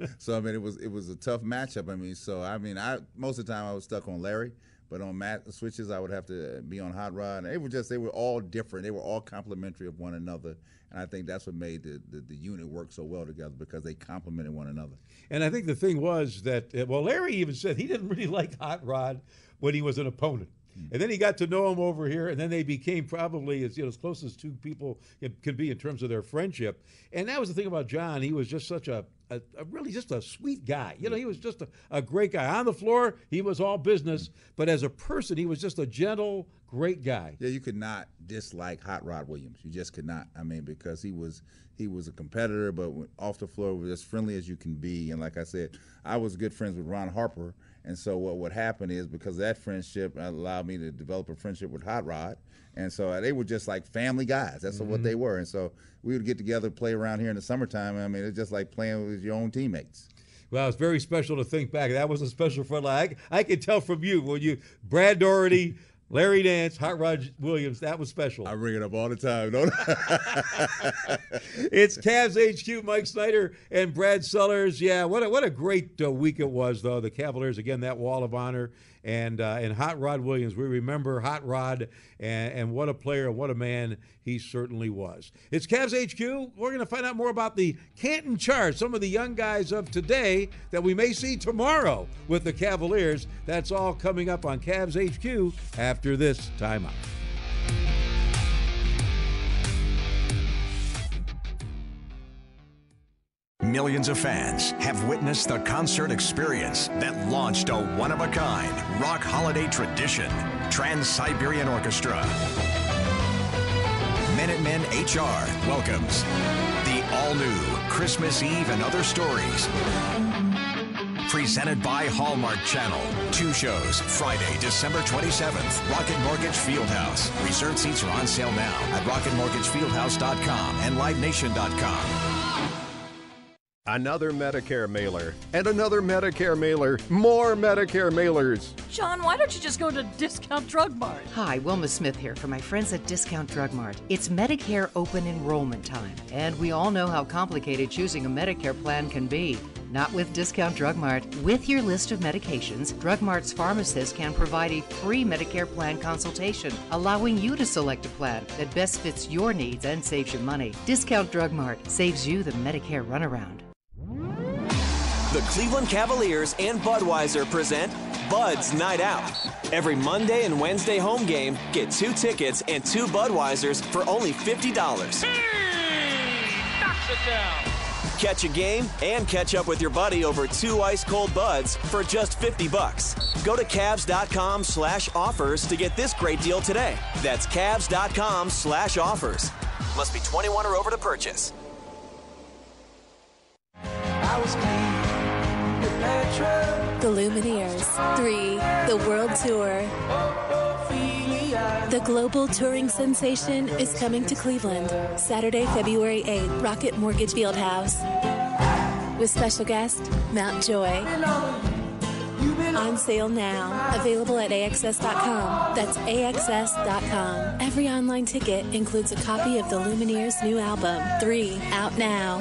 so I mean, it was it was a tough matchup. I mean, so I mean, I most of the time I was stuck on Larry, but on mat switches I would have to be on Hot Rod. And they were just they were all different. They were all complementary of one another, and I think that's what made the the, the unit work so well together because they complemented one another. And I think the thing was that, uh, well, Larry even said he didn't really like Hot Rod when he was an opponent. And then he got to know him over here, and then they became probably as you know as close as two people can be in terms of their friendship. And that was the thing about John; he was just such a, a, a really just a sweet guy. You know, he was just a, a great guy on the floor. He was all business, mm-hmm. but as a person, he was just a gentle, great guy. Yeah, you could not dislike Hot Rod Williams. You just could not. I mean, because he was he was a competitor, but off the floor was as friendly as you can be. And like I said, I was good friends with Ron Harper, and so what would happen is because that friendship allowed me to develop a friendship with Hot Rod. And so they were just like family guys. That's what Mhm. they were. And so we would get together, play around here in the summertime. I mean, it's just like playing with your own teammates. Well, it's very special to think back. That was a special friend. I, I can tell from you when you Brad Daugherty, Larry Nance, Hot Rod Williams. That was special. I bring it up all the time, don't it's Cavs HQ, Mike Snyder and Brad Sellers. Yeah, what a, what a great uh, week it was, though. The Cavaliers again, that wall of honor, and uh, and Hot Rod Williams. We remember Hot Rod, and, and what a player, and what a man he certainly was. It's Cavs HQ. We're going to find out more about the Canton Charge, some of the young guys of today that we may see tomorrow with the Cavaliers. That's all coming up on Cavs HQ after this timeout. Millions of fans have witnessed the concert experience that launched a one of a kind rock holiday tradition Trans Siberian Orchestra. Minutemen HR welcomes the all new Christmas Eve and Other Stories. Presented by Hallmark Channel. Two shows, Friday, December 27th, Rocket Mortgage Fieldhouse. Reserved seats are on sale now at rocketmortgagefieldhouse.com and livenation.com. Another Medicare mailer and another Medicare mailer. More Medicare mailers. John, why don't you just go to Discount Drug Mart? Hi, Wilma Smith here for my friends at Discount Drug Mart. It's Medicare open enrollment time, and we all know how complicated choosing a Medicare plan can be. Not with Discount Drug Mart. With your list of medications, Drug Mart's pharmacist can provide a free Medicare plan consultation, allowing you to select a plan that best fits your needs and saves you money. Discount Drug Mart saves you the Medicare runaround. The Cleveland Cavaliers and Budweiser present Bud's Night Out. Every Monday and Wednesday home game, get two tickets and two Budweisers for only $50. Knocks it down. Catch a game and catch up with your buddy over two ice cold buds for just 50 bucks. Go to Cavs.com slash offers to get this great deal today. That's Cavs.com slash offers. Must be 21 or over to purchase. The Lumineers 3, the World Tour. The global touring sensation is coming to Cleveland Saturday, February 8th, Rocket Mortgage Fieldhouse. With special guest, Mount Joy. On sale now. Available at AXS.com. That's AXS.com. Every online ticket includes a copy of the Lumineers' new album, 3, out now.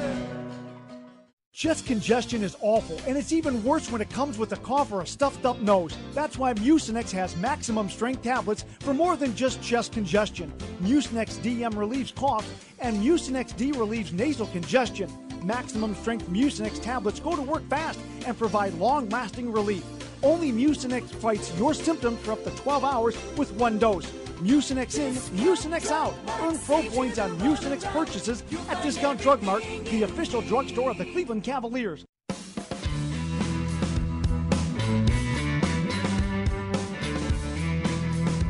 Chest congestion is awful, and it's even worse when it comes with a cough or a stuffed up nose. That's why Mucinex has maximum strength tablets for more than just chest congestion. Mucinex DM relieves cough, and Mucinex D relieves nasal congestion. Maximum strength Mucinex tablets go to work fast and provide long lasting relief. Only Mucinex fights your symptoms for up to 12 hours with one dose. Mucinex in, Mucinex out. Earn pro points on Mucinex purchases at Discount Drug Mart, the official drugstore of the Cleveland Cavaliers.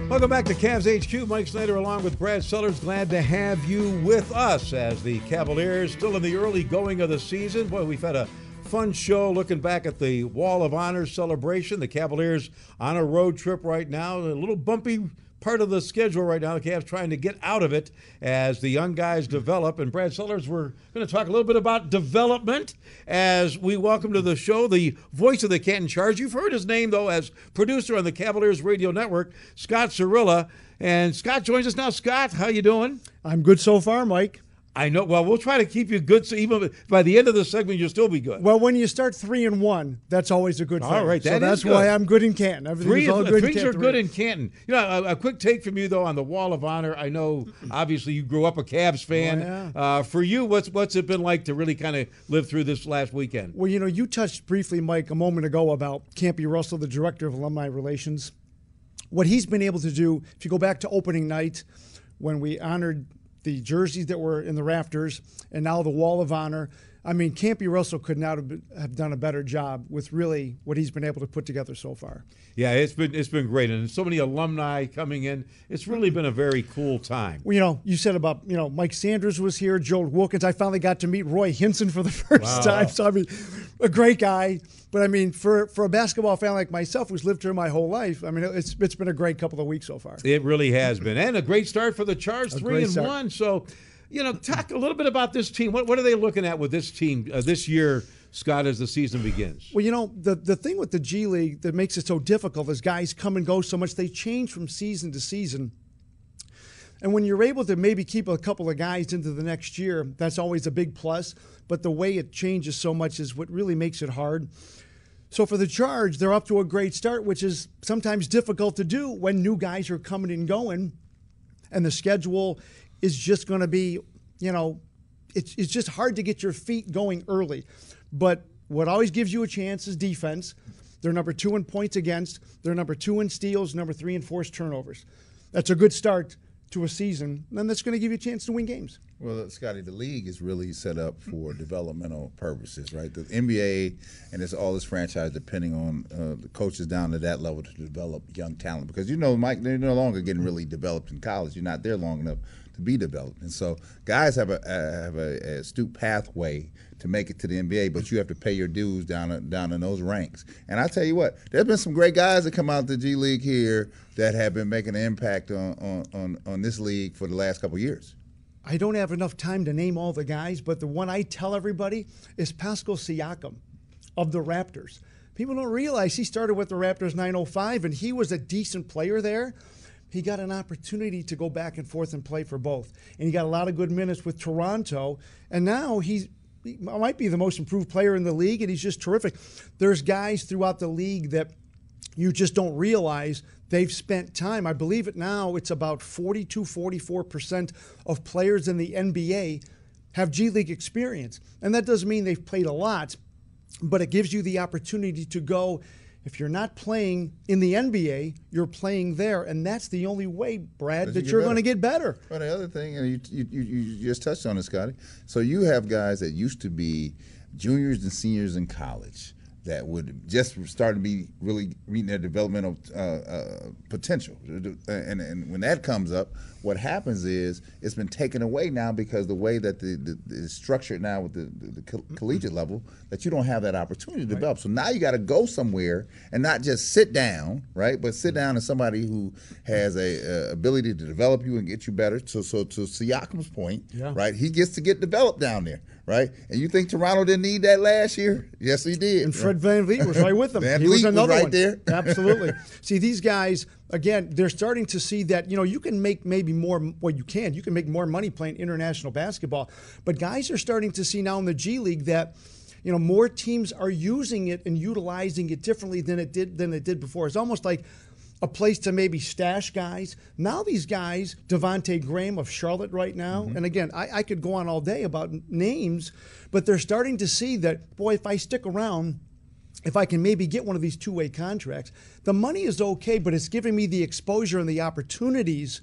Welcome back to Cavs HQ. Mike Snyder along with Brad Sellers. Glad to have you with us as the Cavaliers still in the early going of the season. Boy, we've had a fun show looking back at the Wall of Honor celebration. The Cavaliers on a road trip right now. A little bumpy part of the schedule right now. The Cavs trying to get out of it as the young guys develop. And Brad Sellers, we're going to talk a little bit about development as we welcome to the show the voice of the Canton Charge. You've heard his name, though, as producer on the Cavaliers Radio Network, Scott Cirillo. And Scott joins us now. Scott, how you doing? I'm good so far, Mike. I know. Well, we'll try to keep you good, so even by the end of the segment, you'll still be good. Well, when you start three and one, that's always a good thing. All right, so that that's good. why I'm good in Canton. Everything's Three, all good. in things Canton. are good in Canton. You know, a, a, quick take from you though on the Wall of Honor. I know, obviously, you grew up a Cavs fan. Oh, yeah. uh, for you, what's what's it been like to really kind of live through this last weekend? Well, you know, you touched briefly, Mike, a moment ago about Campy Russell, the director of alumni relations. What he's been able to do, if you go back to opening night, when we honored the jerseys that were in the rafters, and now the Wall of Honor. I mean, Campy Russell could not have, been, have done a better job with really what he's been able to put together so far. Yeah, it's been it's been great, and so many alumni coming in. It's really been a very cool time. Well, you know, you said about you know Mike Sanders was here, Joel Wilkins. I finally got to meet Roy Hinson for the first Wow. time. So I mean, a great guy. But I mean, for for a basketball fan like myself, who's lived here my whole life, I mean, it's it's been a great couple of weeks so far. It really has been, and a great start for the Charge, three and start. one. So, you know, talk a little bit about this team. What what are they looking at with this team uh, this year, Scott, as the season begins? Well, you know, the the thing with the G League that makes it so difficult is guys come and go so much. They change from season to season. And when you're able to maybe keep a couple of guys into the next year, that's always a big plus. But the way it changes so much is what really makes it hard. So for the Charge, they're up to a great start, which is sometimes difficult to do when new guys are coming and going, and the schedule is just going to be, you know, it's, it's just hard to get your feet going early. But what always gives you a chance is defense. They're number two in points against. They're number two in steals, number three in forced turnovers. That's a good start to a season, and that's going to give you a chance to win games. Well, Scotty, the league is really set up for developmental purposes, right? The NBA and it's all this franchise depending on uh, the coaches down to that level to develop young talent because you know, Mike, they're no longer getting really developed in college. You're not there long enough to be developed, and so guys have a have a, astute pathway to make it to the NBA, but you have to pay your dues down down in those ranks. And I tell you what, there's been some great guys that come out the G League here that have been making an impact on on, on, on this league for the last couple years. I don't have enough time to name all the guys, but the one I tell everybody is Pascal Siakam of the Raptors. People don't realize he started with the Raptors 905 and he was a decent player there. He got an opportunity to go back and forth and play for both. And he got a lot of good minutes with Toronto. And now he's he might be the most improved player in the league, and he's just terrific. There's guys throughout the league that you just don't realize they've spent time. I believe it now, it's about 42, 44% of players in the NBA have G League experience. And that doesn't mean they've played a lot, but it gives you the opportunity to go. If you're not playing in the NBA, you're playing there, and that's the only way, Brad, that you're going to get better. Well, the other thing, and you, you, you, you just touched on it, Scotty. So you have guys that used to be juniors and seniors in college that would just start to be really reaching their developmental uh, uh, potential. And, and when that comes up, what happens is it's been taken away now because the way that the, the, the it's structured now with the, the, the coll- collegiate level that you don't have that opportunity to develop. So now you got to go somewhere and not just sit down, right? But sit down as somebody who has a, uh ability to develop you and get you better. So, so to Siakam's point, Yeah. right? He gets to get developed down there, right? And you think Toronto didn't need that last year? Yes, he did. And Fred VanVleet was right with them. Van he was Vliet was another right one. there. Absolutely. See, these guys, again, they're starting to see that, you know, you can make maybe more, well, you can. You can make more money playing international basketball. But guys are starting to see now in the G League that, you know, more teams are using it and utilizing it differently than it did than it did before. It's almost like a place to maybe stash guys. Now these guys, Devonte Graham of Charlotte right now, mm-hmm. and again, I, I could go on all day about names, but they're starting to see that, boy, if I stick around, if I can maybe get one of these two way contracts, the money is okay, but it's giving me the exposure and the opportunities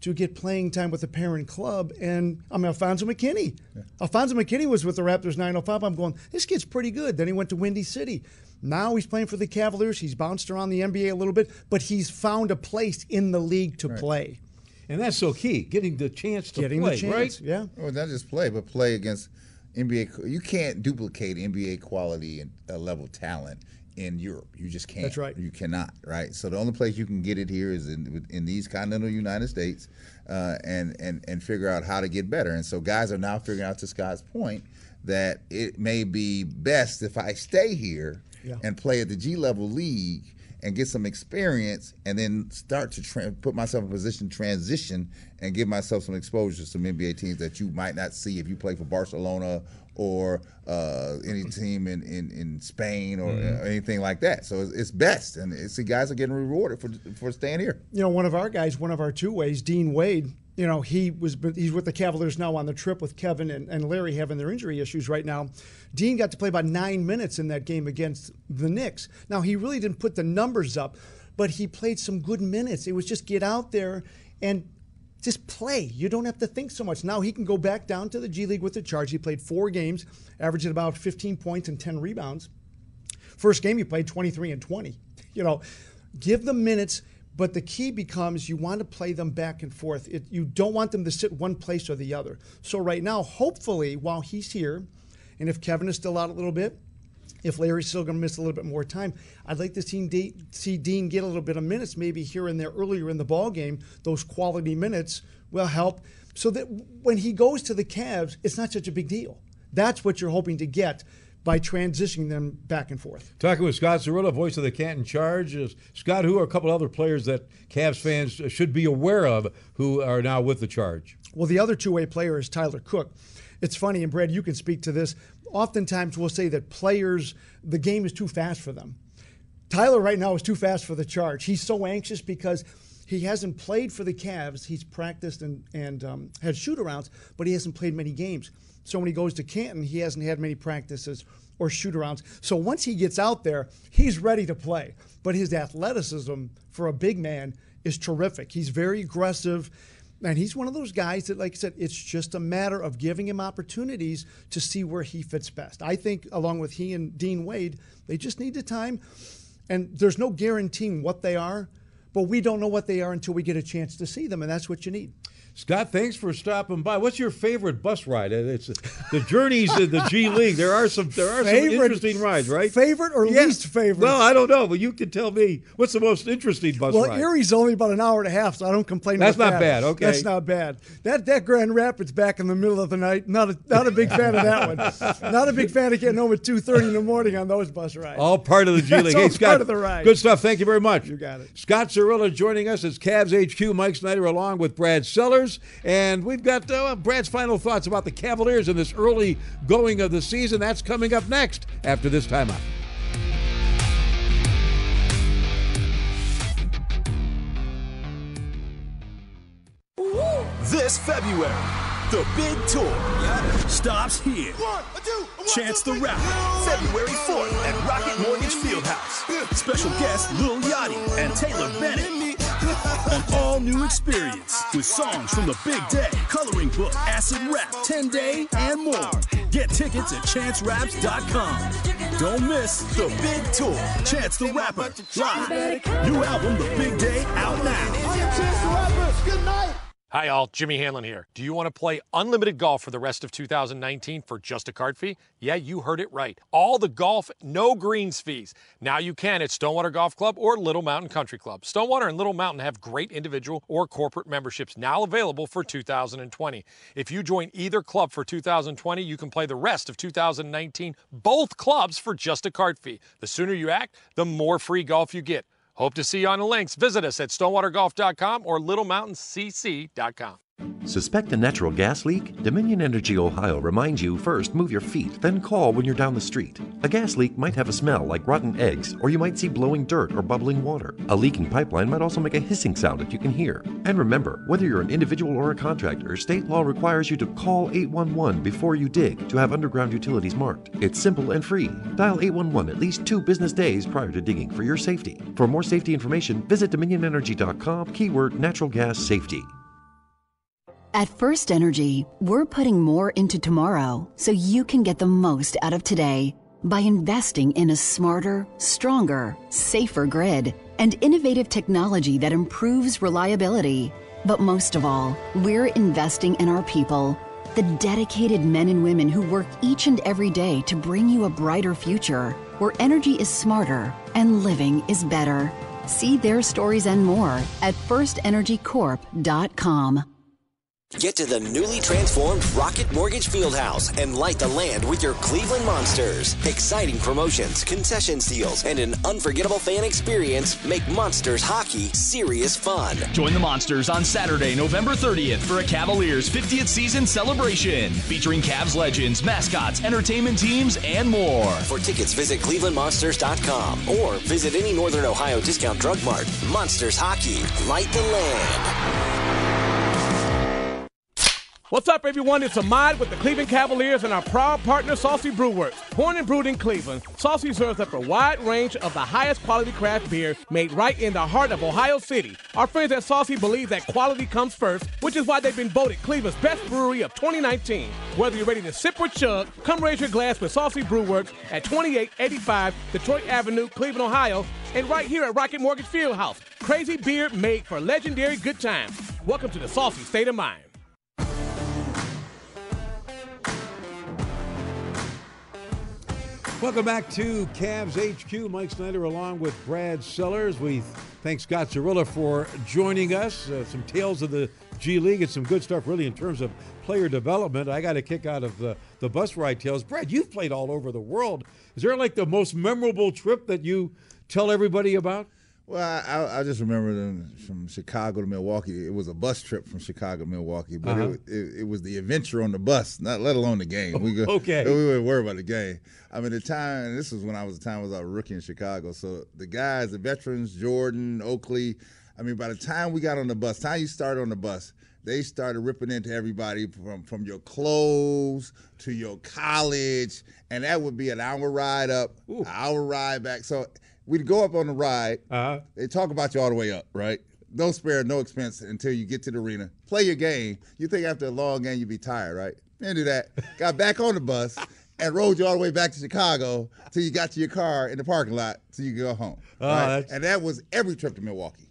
to get playing time with the parent club. And I'm Alfonzo McKinnie. Alfonzo McKinnie was with the Raptors 905. I'm going, this kid's pretty good. Then he went to Windy City. Now he's playing for the Cavaliers. He's bounced around the NBA a little bit, but he's found a place in the league to play. And that's so key, getting the chance to Getting the play, chance, right? yeah. Well, not just play, but play against NBA. You can't duplicate NBA quality and uh, level talent in Europe. You just can't. That's right. You cannot. Right. So the only place you can get it here is in in these continental United States, uh, and and and figure out how to get better. And so guys are now figuring out to Scott's point that it may be best if I stay here Yeah. and play at the G level league and get some experience and then start to tra- put myself in a position to transition and give myself some exposure to some NBA teams that you might not see if you play for Barcelona or uh, any team in, in, in Spain or, Mhm. or anything like that. So it's, it's best, and it's the guys are getting rewarded for for staying here. you know, one of our guys, one of our two ways, Dean Wade, you know, he was he's with the Cavaliers now on the trip with Kevin and, and Larry having their injury issues right now. Dean got to play about nine minutes in that game against the Knicks. Now he really didn't put the numbers up, but he played some good minutes. It was just get out there and just play. You don't have to think so much. Now he can go back down to the G League with the charge. He played four games, averaging about 15 points and 10 rebounds. First game he played 23 and 20. You know, give them minutes, but the key becomes you want to play them back and forth. It, you don't want them to sit one place or the other. So right now, hopefully, while he's here, and if Kevin is still out a little bit, if Larry's still going to miss a little bit more time, I'd like to see Dean, see Dean get a little bit of minutes, maybe here and there earlier in the ball game. Those quality minutes will help, so that when he goes to the Cavs, it's not such a big deal. That's what you're hoping to get by transitioning them back and forth. Talking with Scott Cirillo, voice of the Canton Charge. Scott, who are a couple other players that Cavs fans should be aware of who are now with the Charge? Well, the other two way player is Tyler Cook. It's funny, and Brad, you can speak to this. Oftentimes, we'll say that players, the game is too fast for them. Tyler right now is too fast for the charge. He's so anxious because he hasn't played for the Cavs. He's practiced and, and um, had shoot arounds, but he hasn't played many games. So when he goes to Canton, he hasn't had many practices or shoot arounds. So once he gets out there, he's ready to play. But his athleticism for a big man is terrific. He's very aggressive. And he's one of those guys that, like I said, it's just a matter of giving him opportunities to see where he fits best. I think, along with he and Dean Wade, they just need the time. And there's no guaranteeing what they are, but we don't know what they are until we get a chance to see them, and that's what you need. Scott, thanks for stopping by. What's your favorite bus ride? Uh, It's the journeys in the G League. There are some there are Favorite- some interesting rides, right? Favorite or Yeah. least favorite? Well, I don't know, but you can tell me what's the most interesting bus well, ride. Well, Erie's only about an hour and a half, so I don't complain. That's not that. bad, okay. that's not bad. That that Grand Rapids back in the middle of the night, not a not a big fan of that one. Not a big fan of getting home at two thirty in the morning on those bus rides. All part of the G That's League. all Hey, Scott, part of the ride. good stuff. Thank you very much. You got it. Scott Cirillo joining us as Cavs HQ. Mike Snyder along with Brad Sellers. And we've got uh, Brad's final thoughts about the Cavaliers in this early going of the season. That's coming up next after this timeout. This February, the big tour stops here. Chance the Rapper, February 4th at Rocket Mortgage Fieldhouse. Special guest Lil Yachty and Taylor Bennett. An all new experience with songs from the big day, coloring book, acid rap, 10 day, and more. Get tickets at chanceraps.com. Don't miss the big tour. Chance the Rapper, live. New album, The Big Day, out now. Chance the Rapper, good night. Hi, all. Jimmy Hanlon here. Do you want to play unlimited golf for the rest of 2019 for just a card fee? Yeah, you heard it right. All the golf, no greens fees. Now you can at Stonewater Golf Club or Little Mountain Country Club. Stonewater and Little Mountain have great individual or corporate memberships now available for 2020. If you join either club for 2020, you can play the rest of 2019, both clubs for just a card fee. The sooner you act, the more free golf you get. Hope to see you on the links. Visit us at stonewatergolf.com or littlemountaincc.com. Suspect a natural gas leak? Dominion Energy Ohio reminds you first move your feet, then call when you're down the street. A gas leak might have a smell like rotten eggs, or you might see blowing dirt or bubbling water. A leaking pipeline might also make a hissing sound that you can hear. And remember, whether you're an individual or a contractor, state law requires you to call 811 before you dig to have underground utilities marked. It's simple and free. Dial 811 at least two business days prior to digging for your safety. For more safety information, visit dominionenergy.com, keyword natural gas safety. At First Energy, we're putting more into tomorrow so you can get the most out of today by investing in a smarter, stronger, safer grid and innovative technology that improves reliability. But most of all, we're investing in our people The dedicated men and women who work each and every day to bring you a brighter future, where energy is smarter and living is better. See their stories and more at firstenergycorp.com. Get to the newly transformed Rocket Mortgage Fieldhouse and light the land with your Cleveland Monsters. Exciting promotions, concession deals, and an unforgettable fan experience make Monsters hockey serious fun. Join the Monsters on Saturday, November 30th for a Cavaliers 50th season celebration featuring Cavs legends, mascots, entertainment teams, and more. For tickets, visit clevelandmonsters.com or visit any Northern Ohio discount drug mart. Monsters hockey, light the land. What's up, everyone? It's Ahmad with the Cleveland Cavaliers and our proud partner, Saucy Brewworks. Born and brewed in Cleveland, Saucy serves up a wide range of the highest quality craft beer made right in the heart of Ohio City. Our friends at Saucy believe that quality comes first, which is why they've been voted Cleveland's best brewery of 2019. Whether you're ready to sip or chug, come raise your glass with Saucy Brewworks at 2885 Detroit Avenue, Cleveland, Ohio, and right here at Rocket Mortgage Fieldhouse. Crazy beer made for legendary good times. Welcome to the Saucy State of Mind. Welcome back to Cavs HQ. Mike Snyder along with Brad Sellers. We thank Scott Zarilla for joining us. Uh, some tales of the G League and some good stuff, really, in terms of player development. I got a kick out of the, the bus ride tales. Brad, you've played all over the world. Is there like the most memorable trip that you tell everybody about? Well, I, I just remember them from Chicago to Milwaukee. It was a bus trip from Chicago to Milwaukee, but Uh-huh. it, it, it was the adventure on the bus, not let alone the game. We go, Okay. we weren't worried about the game. I mean, the time. This was when I was the time I was a rookie in Chicago. So the guys, the veterans, Jordan, Oakley. I mean, by the time we got on the bus, time you started on the bus, they started ripping into everybody from from your clothes to your college, and that would be an hour ride up, an hour ride back. So we'd go up on the ride. Uh-huh. They talk about you all the way up, right? No spare, no expense until you get to the arena. Play your game. You think after a long game you'd be tired, right? Didn't do that. Got back on the bus and rode you all the way back to Chicago till you got to your car in the parking lot so you could go home. Oh, right? And that was every trip to Milwaukee.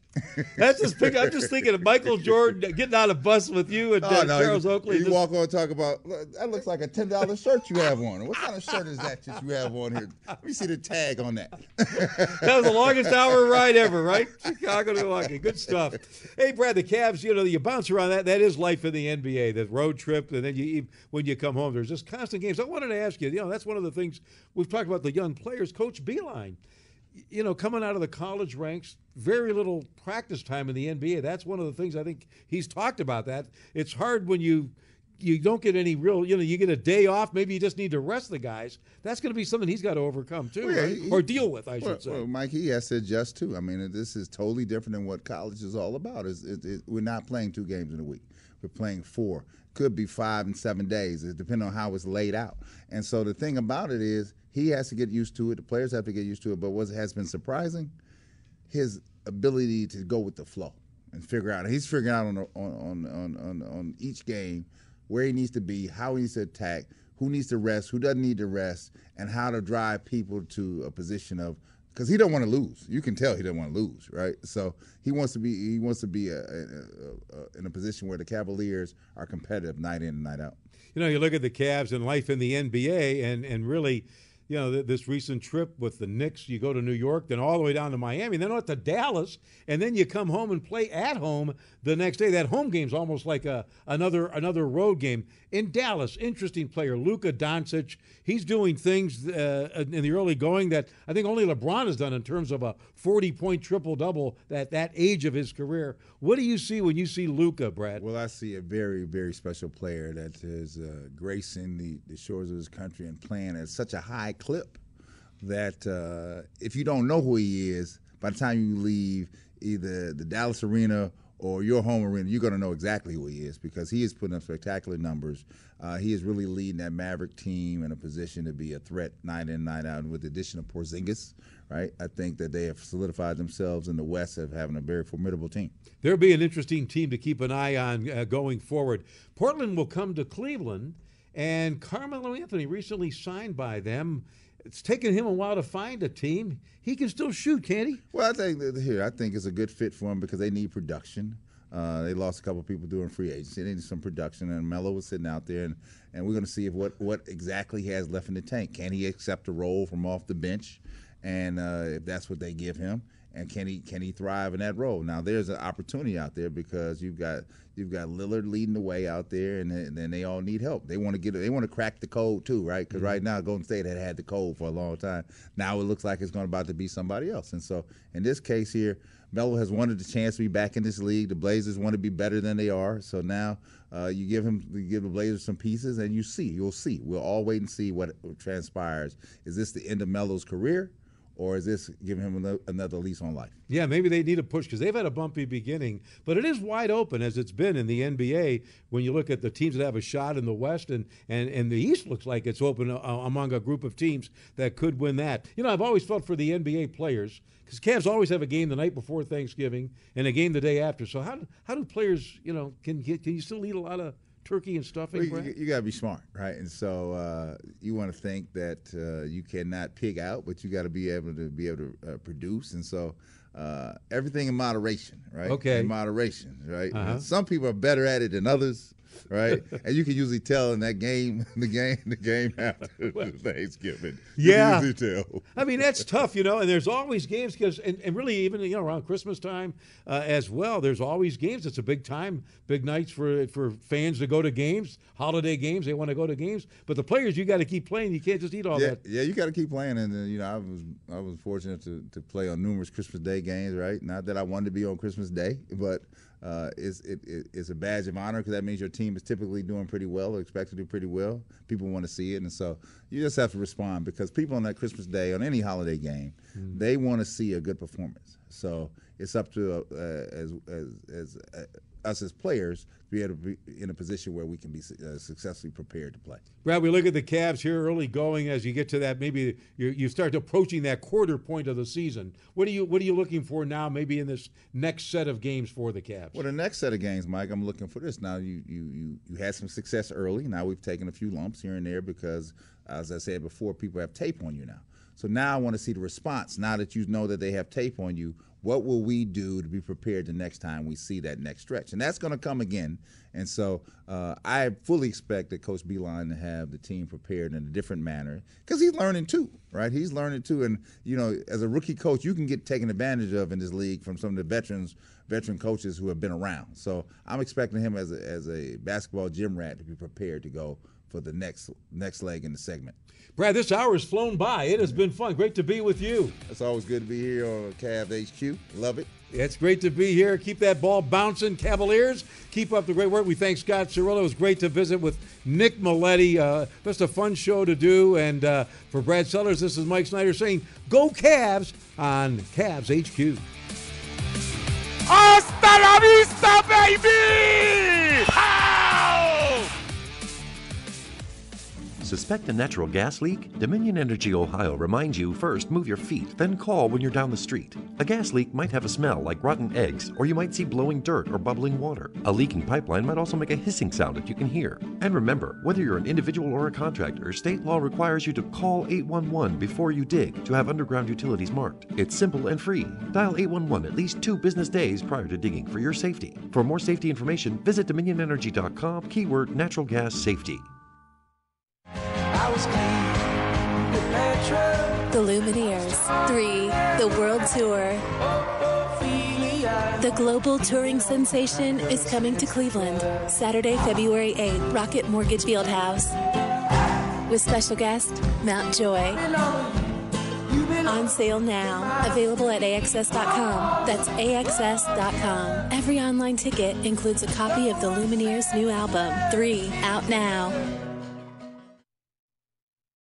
That's just pick, I'm just thinking of Michael Jordan getting on a bus with you and Oh, no, Charles you, Oakley. You walk on and talk about that looks like a ten dollar shirt you have on. What kind of shirt is that that you have on here? Let me see the tag on that. that was the longest hour ride ever, right? Chicago to Milwaukee. Good stuff. Hey, Brad, the Cavs, you know, you bounce around that. That is life in the NBA, the road trip. And then you when you come home, there's just constant games. I wanted to ask you, you know, that's one of the things we've talked about the young players. Coach Beilein, you know, coming out of the college ranks, very little practice time in the NBA. That's one of the things I think he's talked about that. It's hard when you you don't get any real, you know, you get a day off. Maybe you just need to rest the guys. That's going to be something he's got to overcome too, Well, right? he- or deal with, I should say. Well, Mike, he has to adjust too. I mean, this is totally different than what college is all about. Is it, it, we're not playing two games in a week. We're playing four. Could be five and seven days. It depends on how it's laid out. And so the thing about it is, he has to get used to it. The players have to get used to it. But what has been surprising, his ability to go with the flow and figure out. He's figuring out on on on on, on, each game where he needs to be, how he needs to attack, who needs to rest, who doesn't need to rest, and how to drive people to a position of because he don't want to lose. You can tell he doesn't want to lose, right? So he wants to be he wants to be a, a, a, in a position where the Cavaliers are competitive night in and night out. you know, you look at the Cavs and life in the NBA, and and really, you know, th- this recent trip with the Knicks, you go to New York, then all the way down to Miami, then out to Dallas, and then you come home and play at home the next day. That home game's almost like a another another road game in Dallas. Interesting player, Luka Doncic. He's doing things uh, in the early going that I think only LeBron has done in terms of a 40 point triple double at that age of his career. What do you see when you see Luka, Brad? Well, I see a very, very special player that is uh, gracing the, the shores of his country and playing at such a high clip that uh, if you don't know who he is, by the time you leave either the Dallas arena or your home arena, you're going to know exactly who he is because he is putting up spectacular numbers. Uh, he is really leading that Maverick team in a position to be a threat night in, night out. And with the addition of Porzingis, right, I think that they have solidified themselves in the West of having a very formidable team. There'll be an interesting team to keep an eye on uh, going forward. Portland will come to Cleveland, and Carmelo Anthony recently signed by them. It's taken him a while to find a team. He can still shoot, can't he? Well, I think that here, I think it's a good fit for him because they need production. Uh, they lost a couple of people doing free agency. They need some production, and Melo was sitting out there, and, and we're going to see if what what exactly he has left in the tank. Can he accept a role from off the bench, and uh, if that's what they give him, and can he can he thrive in that role? Now there's an opportunity out there because you've got you've got Lillard leading the way out there, and then they all need help. They want to get they want to crack the code too, right? Because mm-hmm. right now Golden State had had the code for a long time. Now it looks like it's going about to be somebody else, and so in this case here. Melo has wanted the chance to be back in this league. The Blazers want to be better than they are. So now uh, you give him, you give the Blazers some pieces, and you see, you'll see. We'll all wait and see what transpires. Is this the end of Melo's career? Or is this giving him another lease on life? Yeah, maybe they need a push because they've had a bumpy beginning, but it is wide open as it's been in the NBA. When you look at the teams that have a shot in the West and and, and the East, looks like it's open uh, among a group of teams that could win that. You know, I've always felt for the NBA players because Cavs always have a game the night before Thanksgiving and a game the day after. So how how do players, you know, can get can you still eat a lot of turkey and stuffing? Well, you, you got to be smart, right? And so uh, you want to think that uh, you cannot pig out, but you got to be able to be able to uh, produce. And so uh, everything in moderation, right? Okay. In moderation, right? Uh-huh. Some people are better at it than others right? and you can usually tell in that game, the game, the game after well, Thanksgiving. Yeah, tell. I mean that's tough, you know. And there's always games because, and, and really even you know around Christmas time uh, as well. There's always games. It's a big time, big nights for for fans to go to games, holiday games. They want to go to games, but the players you got to keep playing. You can't just eat all yeah, that. Yeah, you got to keep playing. And uh, you know, I was I was fortunate to to play on numerous Christmas Day games. Right, not that I wanted to be on Christmas Day, but uh, is it, it, it's a badge of honor because that means your team is typically doing pretty well or expected to do pretty well. People want to see it, and so you just have to respond because people on that Christmas day on any holiday game, mm-hmm. they want to see a good performance. So it's up to uh, as as, as uh, us as players to be able to be in a position where we can be uh, successfully prepared to play. Brad, we look at the Cavs here early going as you get to that maybe you start approaching that quarter point of the season. What are you what are you looking for now? Maybe in this next set of games for the Cavs. Well, the next set of games, Mike, I'm looking for this. Now you you you you had some success early. Now we've taken a few lumps here and there because, as I said before, people have tape on you now. So now I want to see the response. Now that you know that they have tape on you, what will we do to be prepared the next time we see that next stretch? And that's going to come again. And so uh, I fully expect that Coach Beilein to have the team prepared in a different manner because he's learning too, right? He's learning too. And, you know, as a rookie coach, you can get taken advantage of in this league from some of the veterans, veteran coaches who have been around. So I'm expecting him as a, as a basketball gym rat to be prepared to go for the next next leg in the segment. Brad, this hour has flown by. It has been fun. Great to be with you. It's always good to be here on Cavs HQ. Love it. It's great to be here. Keep that ball bouncing, Cavaliers. Keep up the great work. We thank Scott Cirillo. It was great to visit with Nick Mileti. Uh, just a fun show to do. And uh, for Brad Sellers, this is Mike Snyder saying, Go Cavs on Cavs HQ. Hasta la vista, baby! Suspect a natural gas leak? Dominion Energy Ohio reminds you first move your feet, then call when you're down the street. A gas leak might have a smell like rotten eggs, or you might see blowing dirt or bubbling water. A leaking pipeline might also make a hissing sound that you can hear. And remember, whether you're an individual or a contractor, state law requires you to call 811 before you dig to have underground utilities marked. It's simple and free. Dial 811 at least two business days prior to digging for your safety. For more safety information, visit dominionenergy.com, keyword natural gas safety. The Lumineers 3, the World Tour. The global touring sensation is coming to Cleveland Saturday, February 8th, Rocket Mortgage Fieldhouse. With special guest Mount Joy. On sale now. Available at AXS.com. That's AXS.com. Every online ticket includes a copy of the Lumineers' new album, 3, out now.